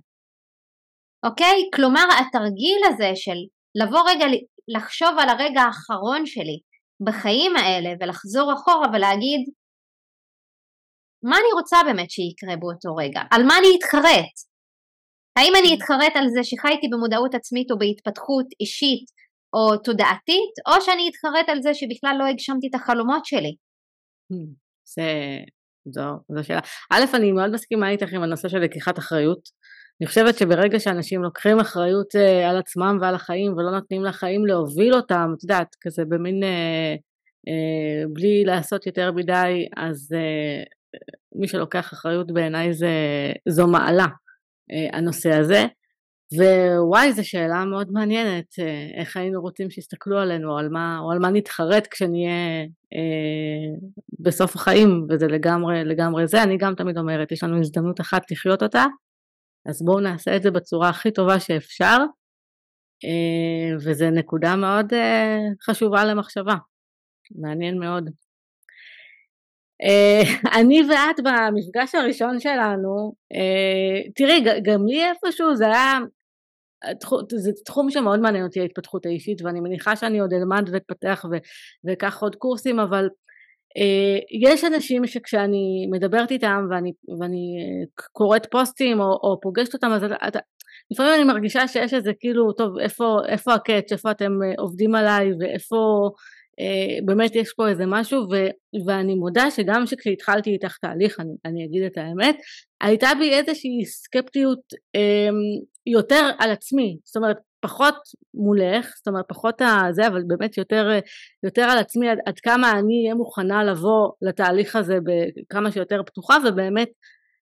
אוקיי? כלומר, התרגיל הזה של לבוא רגע לחשוב על הרגע האחרון שלי בחיים האלה ולחזור אחורה ולהגיד מה אני רוצה באמת שיקרה באותו רגע? על מה אני אתחרט? האם אני אתחרט על זה שחייתי במודעות עצמית או בהתפתחות אישית או תודעתית, או שאני אתחרט על זה שבכלל לא הגשמתי את החלומות שלי? Hmm, זה, זו, זו שאלה. א', אני מאוד מסכימה איתך עם הנושא של לקיחת אחריות. אני חושבת שברגע שאנשים לוקחים אחריות uh, על עצמם ועל החיים ולא נותנים לחיים להוביל אותם, את יודעת, כזה במין, uh, uh, בלי לעשות יותר מדי, אז uh, מי שלוקח אחריות בעיניי זה, זו מעלה, uh, הנושא הזה. ווואי, זו שאלה מאוד מעניינת, uh, איך היינו רוצים שיסתכלו עלינו, או על מה, או על מה נתחרט כשנהיה uh, בסוף החיים, וזה לגמרי, לגמרי זה. אני גם תמיד אומרת, יש לנו הזדמנות אחת לחיות אותה, אז בואו נעשה את זה בצורה הכי טובה שאפשר, אה, וזו נקודה מאוד אה, חשובה למחשבה, מעניין מאוד. אה, אני ואת במפגש הראשון שלנו, תראי, גם לי איפשהו זה היה, זה תחום שמאוד מעניין אותי ההתפתחות האישית ואני מניחה שאני עוד אלמד ואתפתח ואקח עוד קורסים אבל יש אנשים שכשאני מדברת איתם ואני, ואני קוראת פוסטים או, או פוגשת אותם אז אתה, לפעמים אני מרגישה שיש איזה כאילו טוב איפה, איפה הקאץ' איפה אתם עובדים עליי? ואיפה אה, באמת יש פה איזה משהו ו, ואני מודה שגם כשהתחלתי איתך תהליך אני, אני אגיד את האמת הייתה בי איזושהי סקפטיות אה, יותר על עצמי. זאת אומרת פחות מולך זאת אומרת פחות הזה אבל באמת יותר, יותר על עצמי עד, עד כמה אני אהיה מוכנה לבוא לתהליך הזה בכמה שיותר פתוחה ובאמת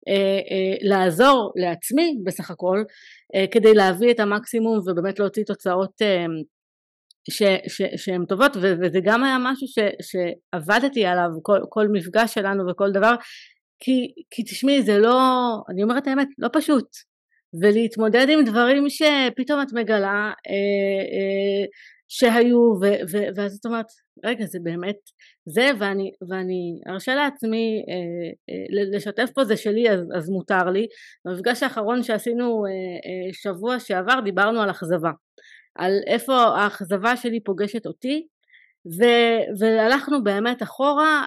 אה, אה, לעזור לעצמי בסך הכל אה, כדי להביא את המקסימום ובאמת להוציא תוצאות אה, שהן טובות וזה גם היה משהו ש, שעבדתי עליו כל, כל מפגש שלנו וכל דבר כי, כי תשמעי זה לא, אני אומרת האמת, לא פשוט. ולהתמודד עם דברים שפתאום את מגלה אה, אה, שהיו ו, ו, ואז את אומרת רגע זה באמת זה ואני, ואני ארשה לעצמי אה, אה, לשתף פה זה שלי אז, אז מותר לי. במפגש האחרון שעשינו אה, אה, שבוע שעבר דיברנו על אכזבה על איפה האכזבה שלי פוגשת אותי ו, והלכנו באמת אחורה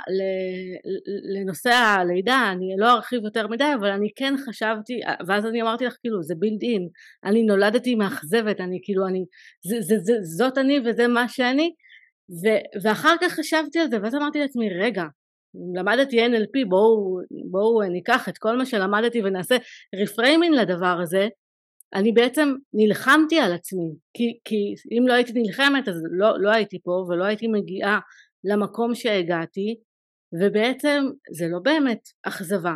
לנושא הלידה, אני לא ארחיב יותר מדי אבל אני כן חשבתי, ואז אני אמרתי לך כאילו זה built-in, אני נולדתי מאכזבת, אני כאילו אני, זה, זה, זה, זאת אני וזה מה שאני. ו, ואחר כך חשבתי על זה ואז אמרתי לעצמי רגע למדתי NLP בואו, בואו ניקח את כל מה שלמדתי ונעשה reframing לדבר הזה אני בעצם נלחמתי על עצמי כי, כי אם לא הייתי נלחמת אז לא, לא הייתי פה ולא הייתי מגיעה למקום שהגעתי ובעצם זה לא באמת אכזבה.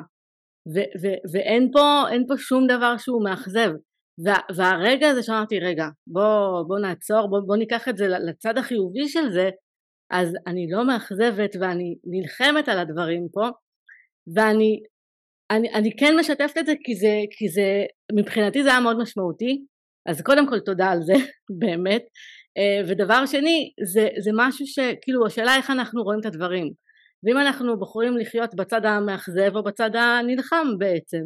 ו- ו- ואין פה, פה שום דבר שהוא מאכזב. וה- והרגע הזה שאמרתי רגע בוא, בוא נעצור בוא, בוא ניקח את זה לצד החיובי של זה אז אני לא מאכזבת ואני נלחמת על הדברים פה ואני אני, אני כן משתפת את זה כי, זה כי זה מבחינתי זה היה מאוד משמעותי. אז קודם כל תודה על זה באמת. אה, ודבר שני זה, זה משהו שכאילו השאלה איך אנחנו רואים את הדברים. ואם אנחנו בוחרים לחיות בצד המאכזב או בצד הנלחם בעצם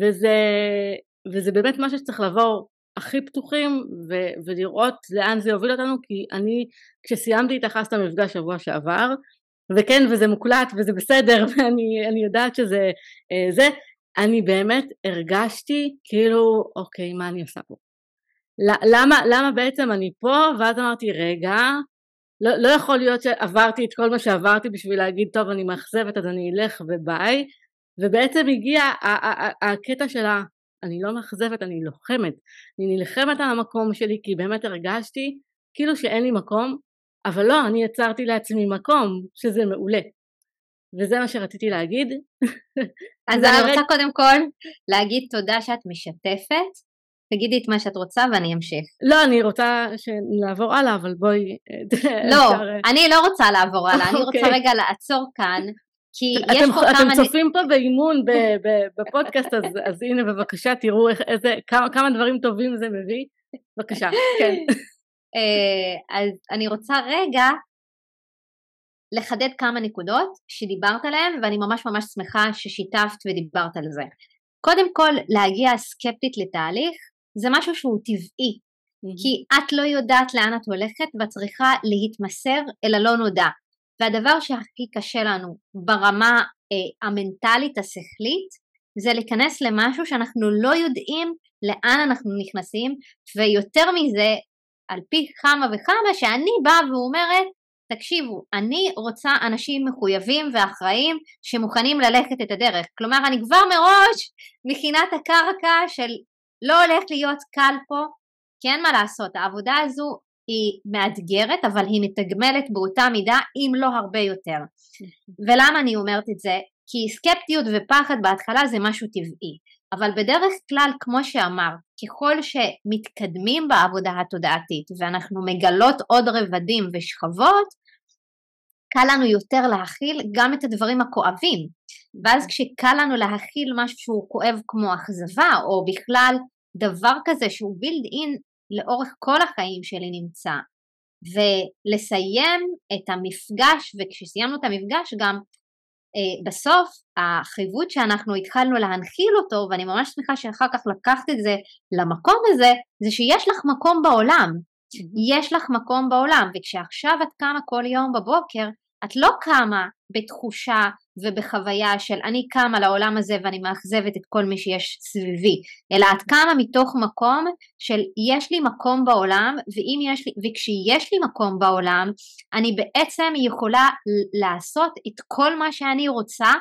וזה, וזה באמת משהו שצריך לעבור הכי פתוחים ו- ולראות לאן זה יוביל אותנו כי אני כשסיימתי איתך אז את שבוע שעבר וכן וזה מוקלט וזה בסדר ואני יודעת שזה אה, זה. אני באמת הרגשתי כאילו אוקיי מה אני עושה פה? למה, למה בעצם אני פה? ואז אמרתי רגע לא, לא יכול להיות שעברתי את כל מה שעברתי בשביל להגיד טוב אני מאכזבת אז אני אלך וביי. ובעצם הגיע הקטע של ה... אני לא מאכזבת אני לוחמת. אני נלחמת על המקום שלי כי באמת הרגשתי כאילו שאין לי מקום אבל לא, אני יצרתי לעצמי מקום שזה מעולה. וזה מה שרציתי להגיד. אז אני רוצה קודם כל להגיד תודה שאת משתפת. תגידי את מה שאת רוצה ואני אמשיך. לא, אני רוצה לעבור הלאה, אבל בואי... לא, אני לא רוצה לעבור הלאה, אני רוצה אוקיי. רגע לעצור כאן, כי יש פה כמה... אתם צופים פה באימון בפודקאסט, אז הנה בבקשה תראו כמה דברים טובים זה מביא. בבקשה, כן. אה, אז אני רוצה רגע לחדד כמה נקודות שדיברת עליהן ואני ממש ממש שמחה ששיתפת ודיברת על זה. קודם כל להגיע סקפטית לתהליך זה משהו שהוא טבעי mm-hmm. כי את לא יודעת לאן את הולכת ואת צריכה להתמסר אל הלא נודע והדבר שהכי קשה לנו ברמה אה, המנטלית השכלית זה להיכנס למשהו שאנחנו לא יודעים לאן אנחנו נכנסים ויותר מזה על פי כמה וכמה שאני באה ואומרת תקשיבו, אני רוצה אנשים מחויבים ואחראים שמוכנים ללכת את הדרך. כלומר, אני כבר מראש מכינה את הקרקע של לא הולך להיות קל פה, כי אין מה לעשות, העבודה הזו היא מאתגרת, אבל היא מתגמלת באותה מידה, אם לא הרבה יותר. ולמה אני אומרת את זה? כי סקפטיות ופחד בהתחלה זה משהו טבעי. אבל בדרך כלל, כמו שאמרת, ככל שמתקדמים בעבודה התודעתית ואנחנו מגלות עוד רבדים ושכבות, קל לנו יותר להכיל גם את הדברים הכואבים. ואז כשקל לנו להכיל משהו שהוא כואב כמו אכזבה, או בכלל דבר כזה שהוא בילד אין לאורך כל החיים שלי נמצא, ולסיים את המפגש, וכשסיימנו את המפגש גם בסוף החיווט שאנחנו התחלנו להנחיל אותו ואני ממש שמחה שאחר כך לקחת את זה למקום הזה זה שיש לך מקום בעולם. יש לך מקום בעולם וכשעכשיו את קמה כל יום בבוקר את לא קמה בתחושה ובחוויה של אני קמה לעולם הזה ואני מאכזבת את כל מי שיש סביבי, אלא את קמה מתוך מקום של יש לי מקום בעולם ואם יש לי, וכשיש לי מקום בעולם אני בעצם יכולה לעשות את כל מה שאני רוצה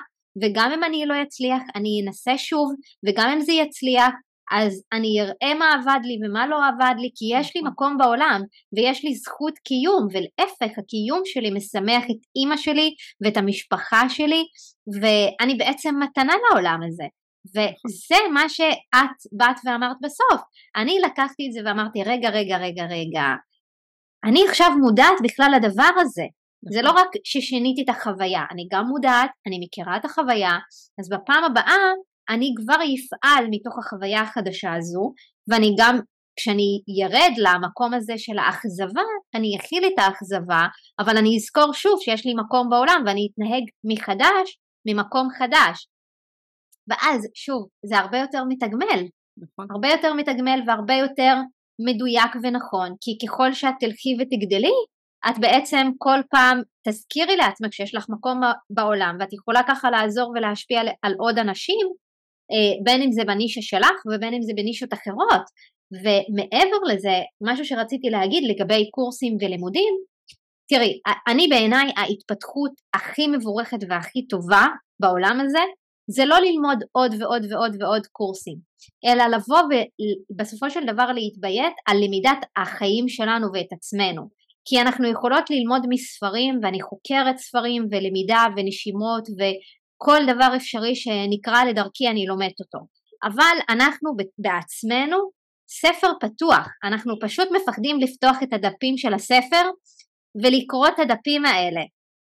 וגם אם אני לא אצליח אני אנסה שוב וגם אם זה יצליח אז אני אראה מה עבד לי ומה לא עבד לי כי יש לי נכון. מקום בעולם ויש לי זכות קיום ולהפך הקיום שלי משמח את אימא שלי ואת המשפחה שלי ואני בעצם מתנה לעולם הזה וזה מה שאת באת ואמרת בסוף אני לקחתי את זה ואמרתי רגע רגע רגע רגע אני עכשיו מודעת בכלל לדבר הזה זה לא נכון. רק ששיניתי את החוויה, אני גם מודעת, אני מכירה את החוויה, אז בפעם הבאה אני כבר אפעל מתוך החוויה החדשה הזו, ואני גם, כשאני ירד למקום הזה של האכזבה, אני אכיל את האכזבה, אבל אני אזכור שוב שיש לי מקום בעולם ואני אתנהג מחדש, ממקום חדש. ואז, שוב, זה הרבה יותר מתגמל. נכון. הרבה יותר מתגמל והרבה יותר מדויק ונכון, כי ככל שאת תלכי ותגדלי, את בעצם כל פעם תזכירי לעצמך שיש לך מקום בעולם ואת יכולה ככה לעזור ולהשפיע על עוד אנשים בין אם זה בנישה שלך ובין אם זה בנישות אחרות ומעבר לזה משהו שרציתי להגיד לגבי קורסים ולימודים תראי אני בעיניי ההתפתחות הכי מבורכת והכי טובה בעולם הזה זה לא ללמוד עוד ועוד ועוד ועוד קורסים, אלא לבוא ובסופו של דבר להתביית על למידת החיים שלנו ואת עצמנו. כי אנחנו יכולות ללמוד מספרים ואני חוקרת ספרים ולמידה ונשימות וכל דבר אפשרי שנקרא לדרכי אני לומדת אותו. אבל אנחנו בעצמנו ספר פתוח, אנחנו פשוט מפחדים לפתוח את הדפים של הספר ולקרוא את הדפים האלה.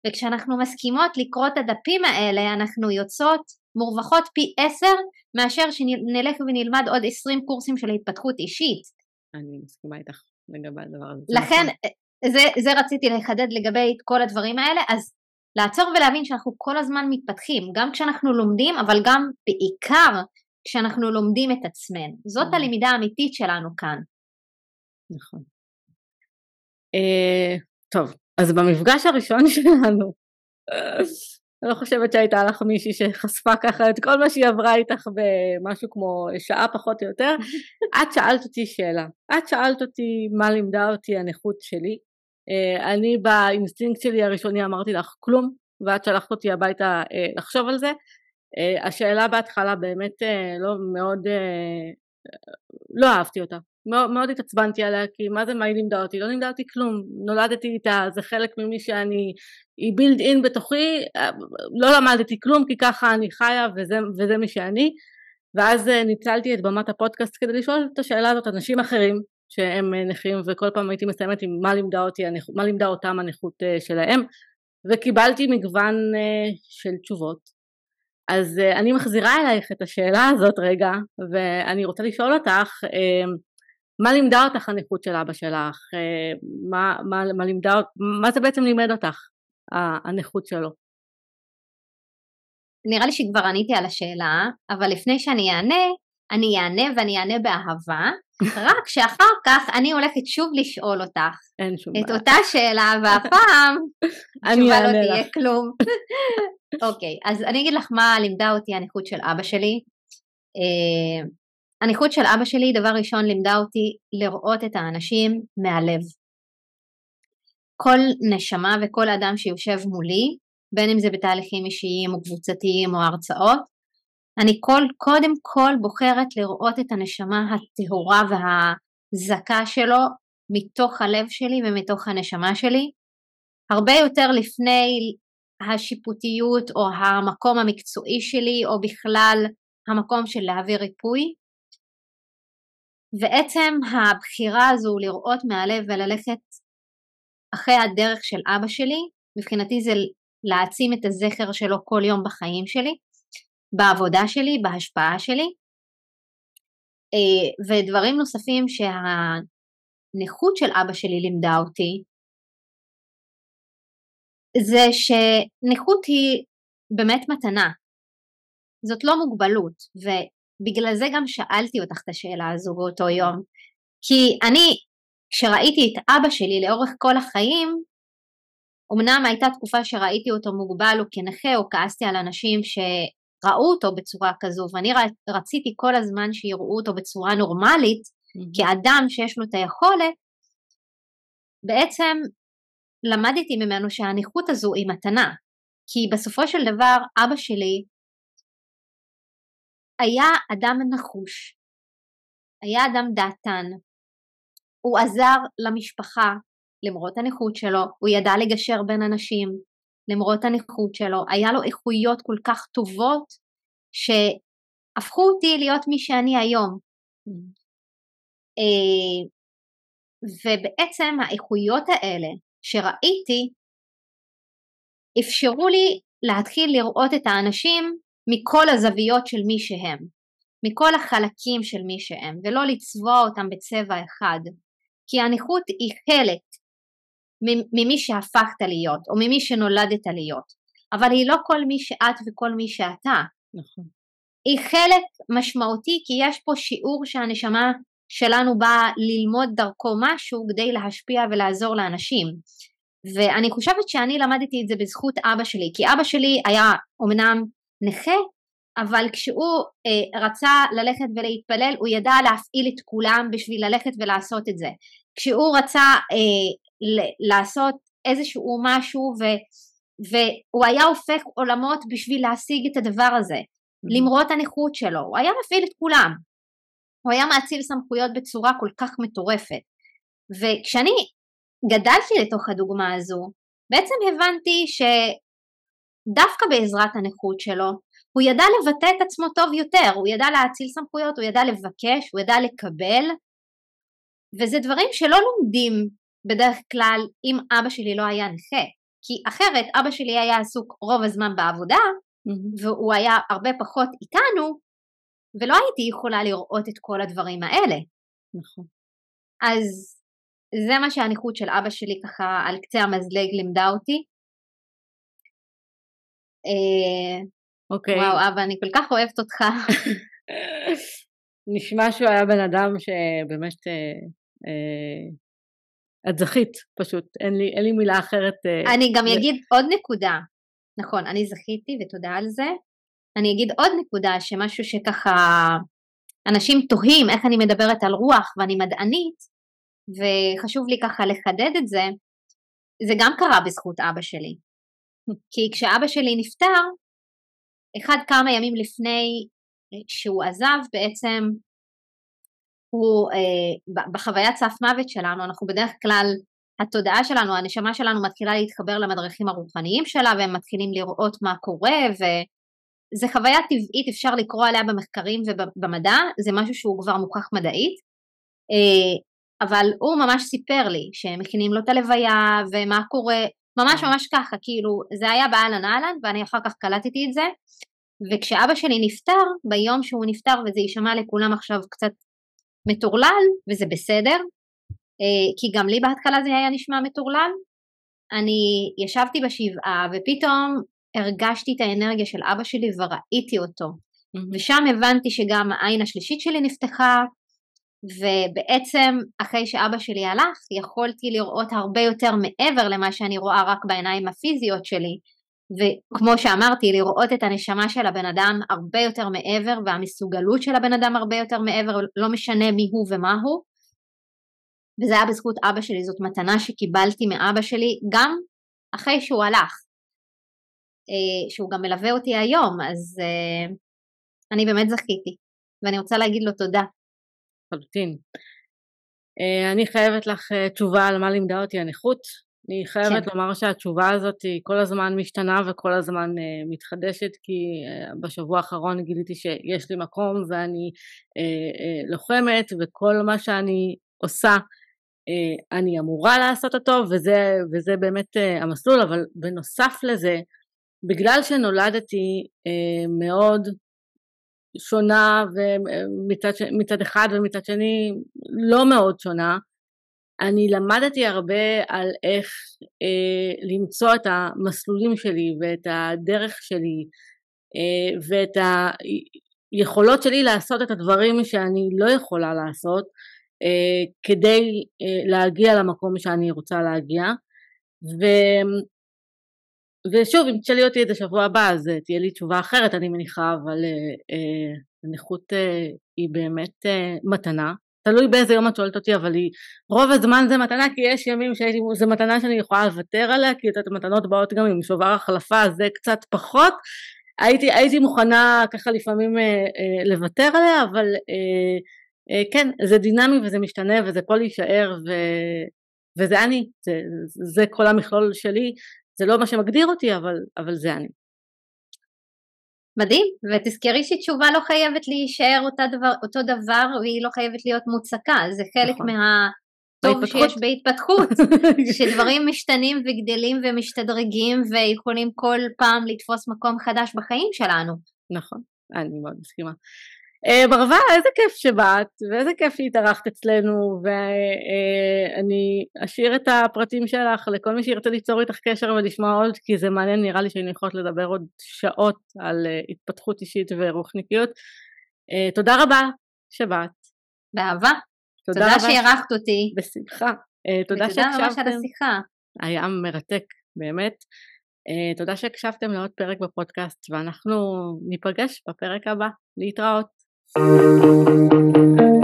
וכשאנחנו מסכימות לקרוא את הדפים האלה אנחנו יוצאות מורווחות פי עשר מאשר שנלך ונלמד עוד עשרים קורסים של התפתחות אישית. אני מסכימה איתך לגבי הדבר הזה. לכן נכון. זה, זה רציתי לחדד לגבי כל הדברים האלה, אז לעצור ולהבין שאנחנו כל הזמן מתפתחים, גם כשאנחנו לומדים, אבל גם בעיקר כשאנחנו לומדים את עצמנו. זאת mm. הלמידה האמיתית שלנו כאן. נכון. Uh, טוב, אז במפגש הראשון שלנו, אני לא חושבת שהייתה לך מישהי שחשפה ככה את כל מה שהיא עברה איתך במשהו כמו שעה פחות או יותר. את שאלת אותי שאלה. את שאלת אותי מה לימדה אותי הנכות שלי, אה, אני באינסטינקט שלי הראשוני אמרתי לך כלום ואת שלחת אותי הביתה אה, לחשוב על זה. אה, השאלה בהתחלה באמת לא מאוד, לא אהבתי אותה, מאוד, מאוד התעצבנתי עליה כי מה זה מה היא לימדה אותי? לא לימדה אותי כלום, נולדתי איתה, זה חלק ממי שאני, היא built-in בתוכי, לא למדתי כלום כי ככה אני חיה וזה, וזה מי שאני ואז ניצלתי את במת הפודקאסט כדי לשאול את השאלה הזאת אנשים אחרים שהם אה, נכים וכל פעם הייתי מסיימת עם מה לימדה, אותי, מה לימדה אותם הנכות אה, שלהם וקיבלתי מגוון אה, של תשובות אז אני מחזירה אלייך את השאלה הזאת רגע ואני רוצה לשאול אותך מה לימדה אותך הנכות של אבא שלך? מה, מה, מה, לימדה, מה זה בעצם לימד אותך הנכות שלו? נראה לי שכבר עניתי על השאלה, אבל לפני שאני אענה, אני אענה ואני אענה באהבה, רק שאחר כך אני הולכת שוב לשאול אותך את אותה שאלה, והפעם התשובה לא תהיה כלום. אוקיי, אז אני אגיד לך מה לימדה אותי הנכות של אבא שלי. Uh, הנכות של אבא שלי, דבר ראשון, לימדה אותי לראות את האנשים מהלב. כל נשמה וכל אדם שיושב מולי, בין אם זה בתהליכים אישיים או קבוצתיים או הרצאות, אני כל, קודם כל בוחרת לראות את הנשמה הטהורה והזכה שלו מתוך הלב שלי ומתוך הנשמה שלי, הרבה יותר לפני השיפוטיות או המקום המקצועי שלי או בכלל המקום של להעביר ריפוי. ועצם הבחירה הזו לראות מהלב וללכת אחרי הדרך של אבא שלי, מבחינתי זה להעצים את הזכר שלו כל יום בחיים שלי. בעבודה שלי, בהשפעה שלי, אה, ודברים נוספים שהנכות של אבא שלי לימדה אותי, זה שנכות היא באמת מתנה, זאת לא מוגבלות, ובגלל זה גם שאלתי אותך את השאלה הזו באותו יום, כי אני, כשראיתי את אבא שלי לאורך כל החיים, אמנם הייתה תקופה שראיתי אותו מוגבל או כנכה או כעסתי על אנשים שראו אותו בצורה כזו ואני רציתי כל הזמן שיראו אותו בצורה נורמלית mm-hmm. כאדם שיש לו את היכולת, בעצם למדתי ממנו שהנכות הזו היא מתנה. כי בסופו של דבר אבא שלי היה אדם נחוש, היה אדם דעתן, הוא עזר למשפחה למרות הנכות שלו, הוא ידע לגשר בין אנשים למרות הנכות שלו, היה לו איכויות כל כך טובות שהפכו אותי להיות מי שאני היום. אה, ובעצם האיכויות האלה שראיתי אפשרו לי להתחיל לראות את האנשים מכל הזוויות של מי שהם, מכל החלקים של מי שהם, ולא לצבוע אותם בצבע אחד, כי הנכות היא חלק ממי שהפכת להיות, או ממי שנולדת להיות, אבל היא לא כל מי שאת וכל מי שאתה. נכון. היא חלק משמעותי כי יש פה שיעור שהנשמה שלנו באה ללמוד דרכו משהו כדי להשפיע ולעזור לאנשים. ואני חושבת שאני למדתי את זה בזכות אבא שלי, כי אבא שלי היה אומנם נכה, אבל כשהוא אה, רצה ללכת ולהתפלל הוא ידע להפעיל את כולם בשביל ללכת ולעשות את זה. כשהוא רצה אה, לעשות איזשהו משהו ו, והוא היה הופך עולמות בשביל להשיג את הדבר הזה, mm-hmm. למרות הנכות שלו, הוא היה מפעיל את כולם, הוא היה מאציל סמכויות בצורה כל כך מטורפת. וכשאני גדלתי לתוך הדוגמה הזו, בעצם הבנתי שדווקא בעזרת הנכות שלו, הוא ידע לבטא את עצמו טוב יותר, הוא ידע להאציל סמכויות, הוא ידע לבקש, הוא ידע לקבל, וזה דברים שלא לומדים בדרך כלל אם אבא שלי לא היה נכה, כי אחרת אבא שלי היה עסוק רוב הזמן בעבודה, mm-hmm. והוא היה הרבה פחות איתנו, ולא הייתי יכולה לראות את כל הדברים האלה. נכון. אז זה מה שהנכות של אבא שלי ככה על קצה המזלג לימדה אותי. אה, אוקיי. וואו, אבא, אני כל כך אוהבת אותך. נשמע שהוא היה בן אדם שבאמת אה, אה, את זכית פשוט, אין לי, אין לי מילה אחרת. אה, אני גם אגיד עוד נקודה, נכון, אני זכיתי ותודה על זה. אני אגיד עוד נקודה שמשהו שככה אנשים תוהים איך אני מדברת על רוח ואני מדענית וחשוב לי ככה לחדד את זה, זה גם קרה בזכות אבא שלי. כי כשאבא שלי נפטר, אחד כמה ימים לפני שהוא עזב בעצם הוא אה, בחוויית סף מוות שלנו, אנחנו בדרך כלל, התודעה שלנו, הנשמה שלנו מתחילה להתחבר למדריכים הרוחניים שלה והם מתחילים לראות מה קורה וזה חוויה טבעית, אפשר לקרוא עליה במחקרים ובמדע, זה משהו שהוא כבר מוכח מדעית, אה, אבל הוא ממש סיפר לי שמכינים לו את הלוויה ומה קורה, ממש ממש ככה, כאילו זה היה באהלן אהלן ואני אחר כך קלטתי את זה וכשאבא שלי נפטר, ביום שהוא נפטר, וזה יישמע לכולם עכשיו קצת מטורלל, וזה בסדר, אה, כי גם לי בהתחלה זה היה נשמע מטורלל. אני ישבתי בשבעה ופתאום הרגשתי את האנרגיה של אבא שלי וראיתי אותו. Mm-hmm. ושם הבנתי שגם העין השלישית שלי נפתחה, ובעצם אחרי שאבא שלי הלך יכולתי לראות הרבה יותר מעבר למה שאני רואה רק בעיניים הפיזיות שלי, וכמו שאמרתי, לראות את הנשמה של הבן אדם הרבה יותר מעבר והמסוגלות של הבן אדם הרבה יותר מעבר, לא משנה מי הוא ומה הוא. וזה היה בזכות אבא שלי, זאת מתנה שקיבלתי מאבא שלי גם אחרי שהוא הלך, אה, שהוא גם מלווה אותי היום, אז אה, אני באמת זכיתי, ואני רוצה להגיד לו תודה. חלוטין. אה, אני חייבת לך תשובה על מה לימדה אותי הנכות. אני חייבת כן. לומר שהתשובה הזאת היא כל הזמן משתנה וכל הזמן uh, מתחדשת כי uh, בשבוע האחרון גיליתי שיש לי מקום ואני uh, uh, לוחמת וכל מה שאני עושה uh, אני אמורה לעשות אותו וזה, וזה באמת uh, המסלול אבל בנוסף לזה בגלל שנולדתי uh, מאוד שונה ומצד אחד ומצד שני לא מאוד שונה אני למדתי הרבה על איך אה, למצוא את המסלולים שלי ואת הדרך שלי אה, ואת היכולות שלי לעשות את הדברים שאני לא יכולה לעשות אה, כדי אה, להגיע למקום שאני רוצה להגיע ושוב, אם תשאלי אותי את השבוע הבא, אז תהיה לי תשובה אחרת, אני מניחה, אבל uh, נכות uh, היא באמת uh, מתנה. תלוי באיזה יום את שואלת אותי, אבל היא, רוב הזמן זה מתנה, כי יש ימים שהייתי, זה מתנה שאני יכולה לוותר עליה, כי את המתנות באות גם עם שובר החלפה, זה קצת פחות. הייתי, הייתי מוכנה ככה לפעמים אה, אה, לוותר עליה, אבל אה, אה, כן, זה דינמי וזה משתנה וזה פה להישאר ו, וזה אני, זה, זה כל המכלול שלי, זה לא מה שמגדיר אותי, אבל, אבל זה אני. מדהים, ותזכרי שתשובה לא חייבת להישאר אותה דבר, אותו דבר והיא לא חייבת להיות מוצקה, זה חלק נכון. מהטוב שיש בהתפתחות, שדברים משתנים וגדלים ומשתדרגים ויכולים כל פעם לתפוס מקום חדש בחיים שלנו. נכון, אני מאוד מסכימה. Uh, ברבה, איזה כיף שבאת, ואיזה כיף שהתארחת אצלנו, ואני אשאיר את הפרטים שלך לכל מי שירצה ליצור איתך קשר ולשמוע עוד, כי זה מעניין, נראה לי שאני יכולת לדבר עוד שעות על uh, התפתחות אישית ורוחניקיות. Uh, תודה רבה שבאת. באהבה. תודה, תודה שאירחת אותי. בשמחה. תודה שהקשבתם. ותודה ממש על השיחה. היה מרתק, באמת. תודה שהקשבתם לעוד פרק בפודקאסט, ואנחנו ניפגש בפרק הבא. להתראות. Thank you.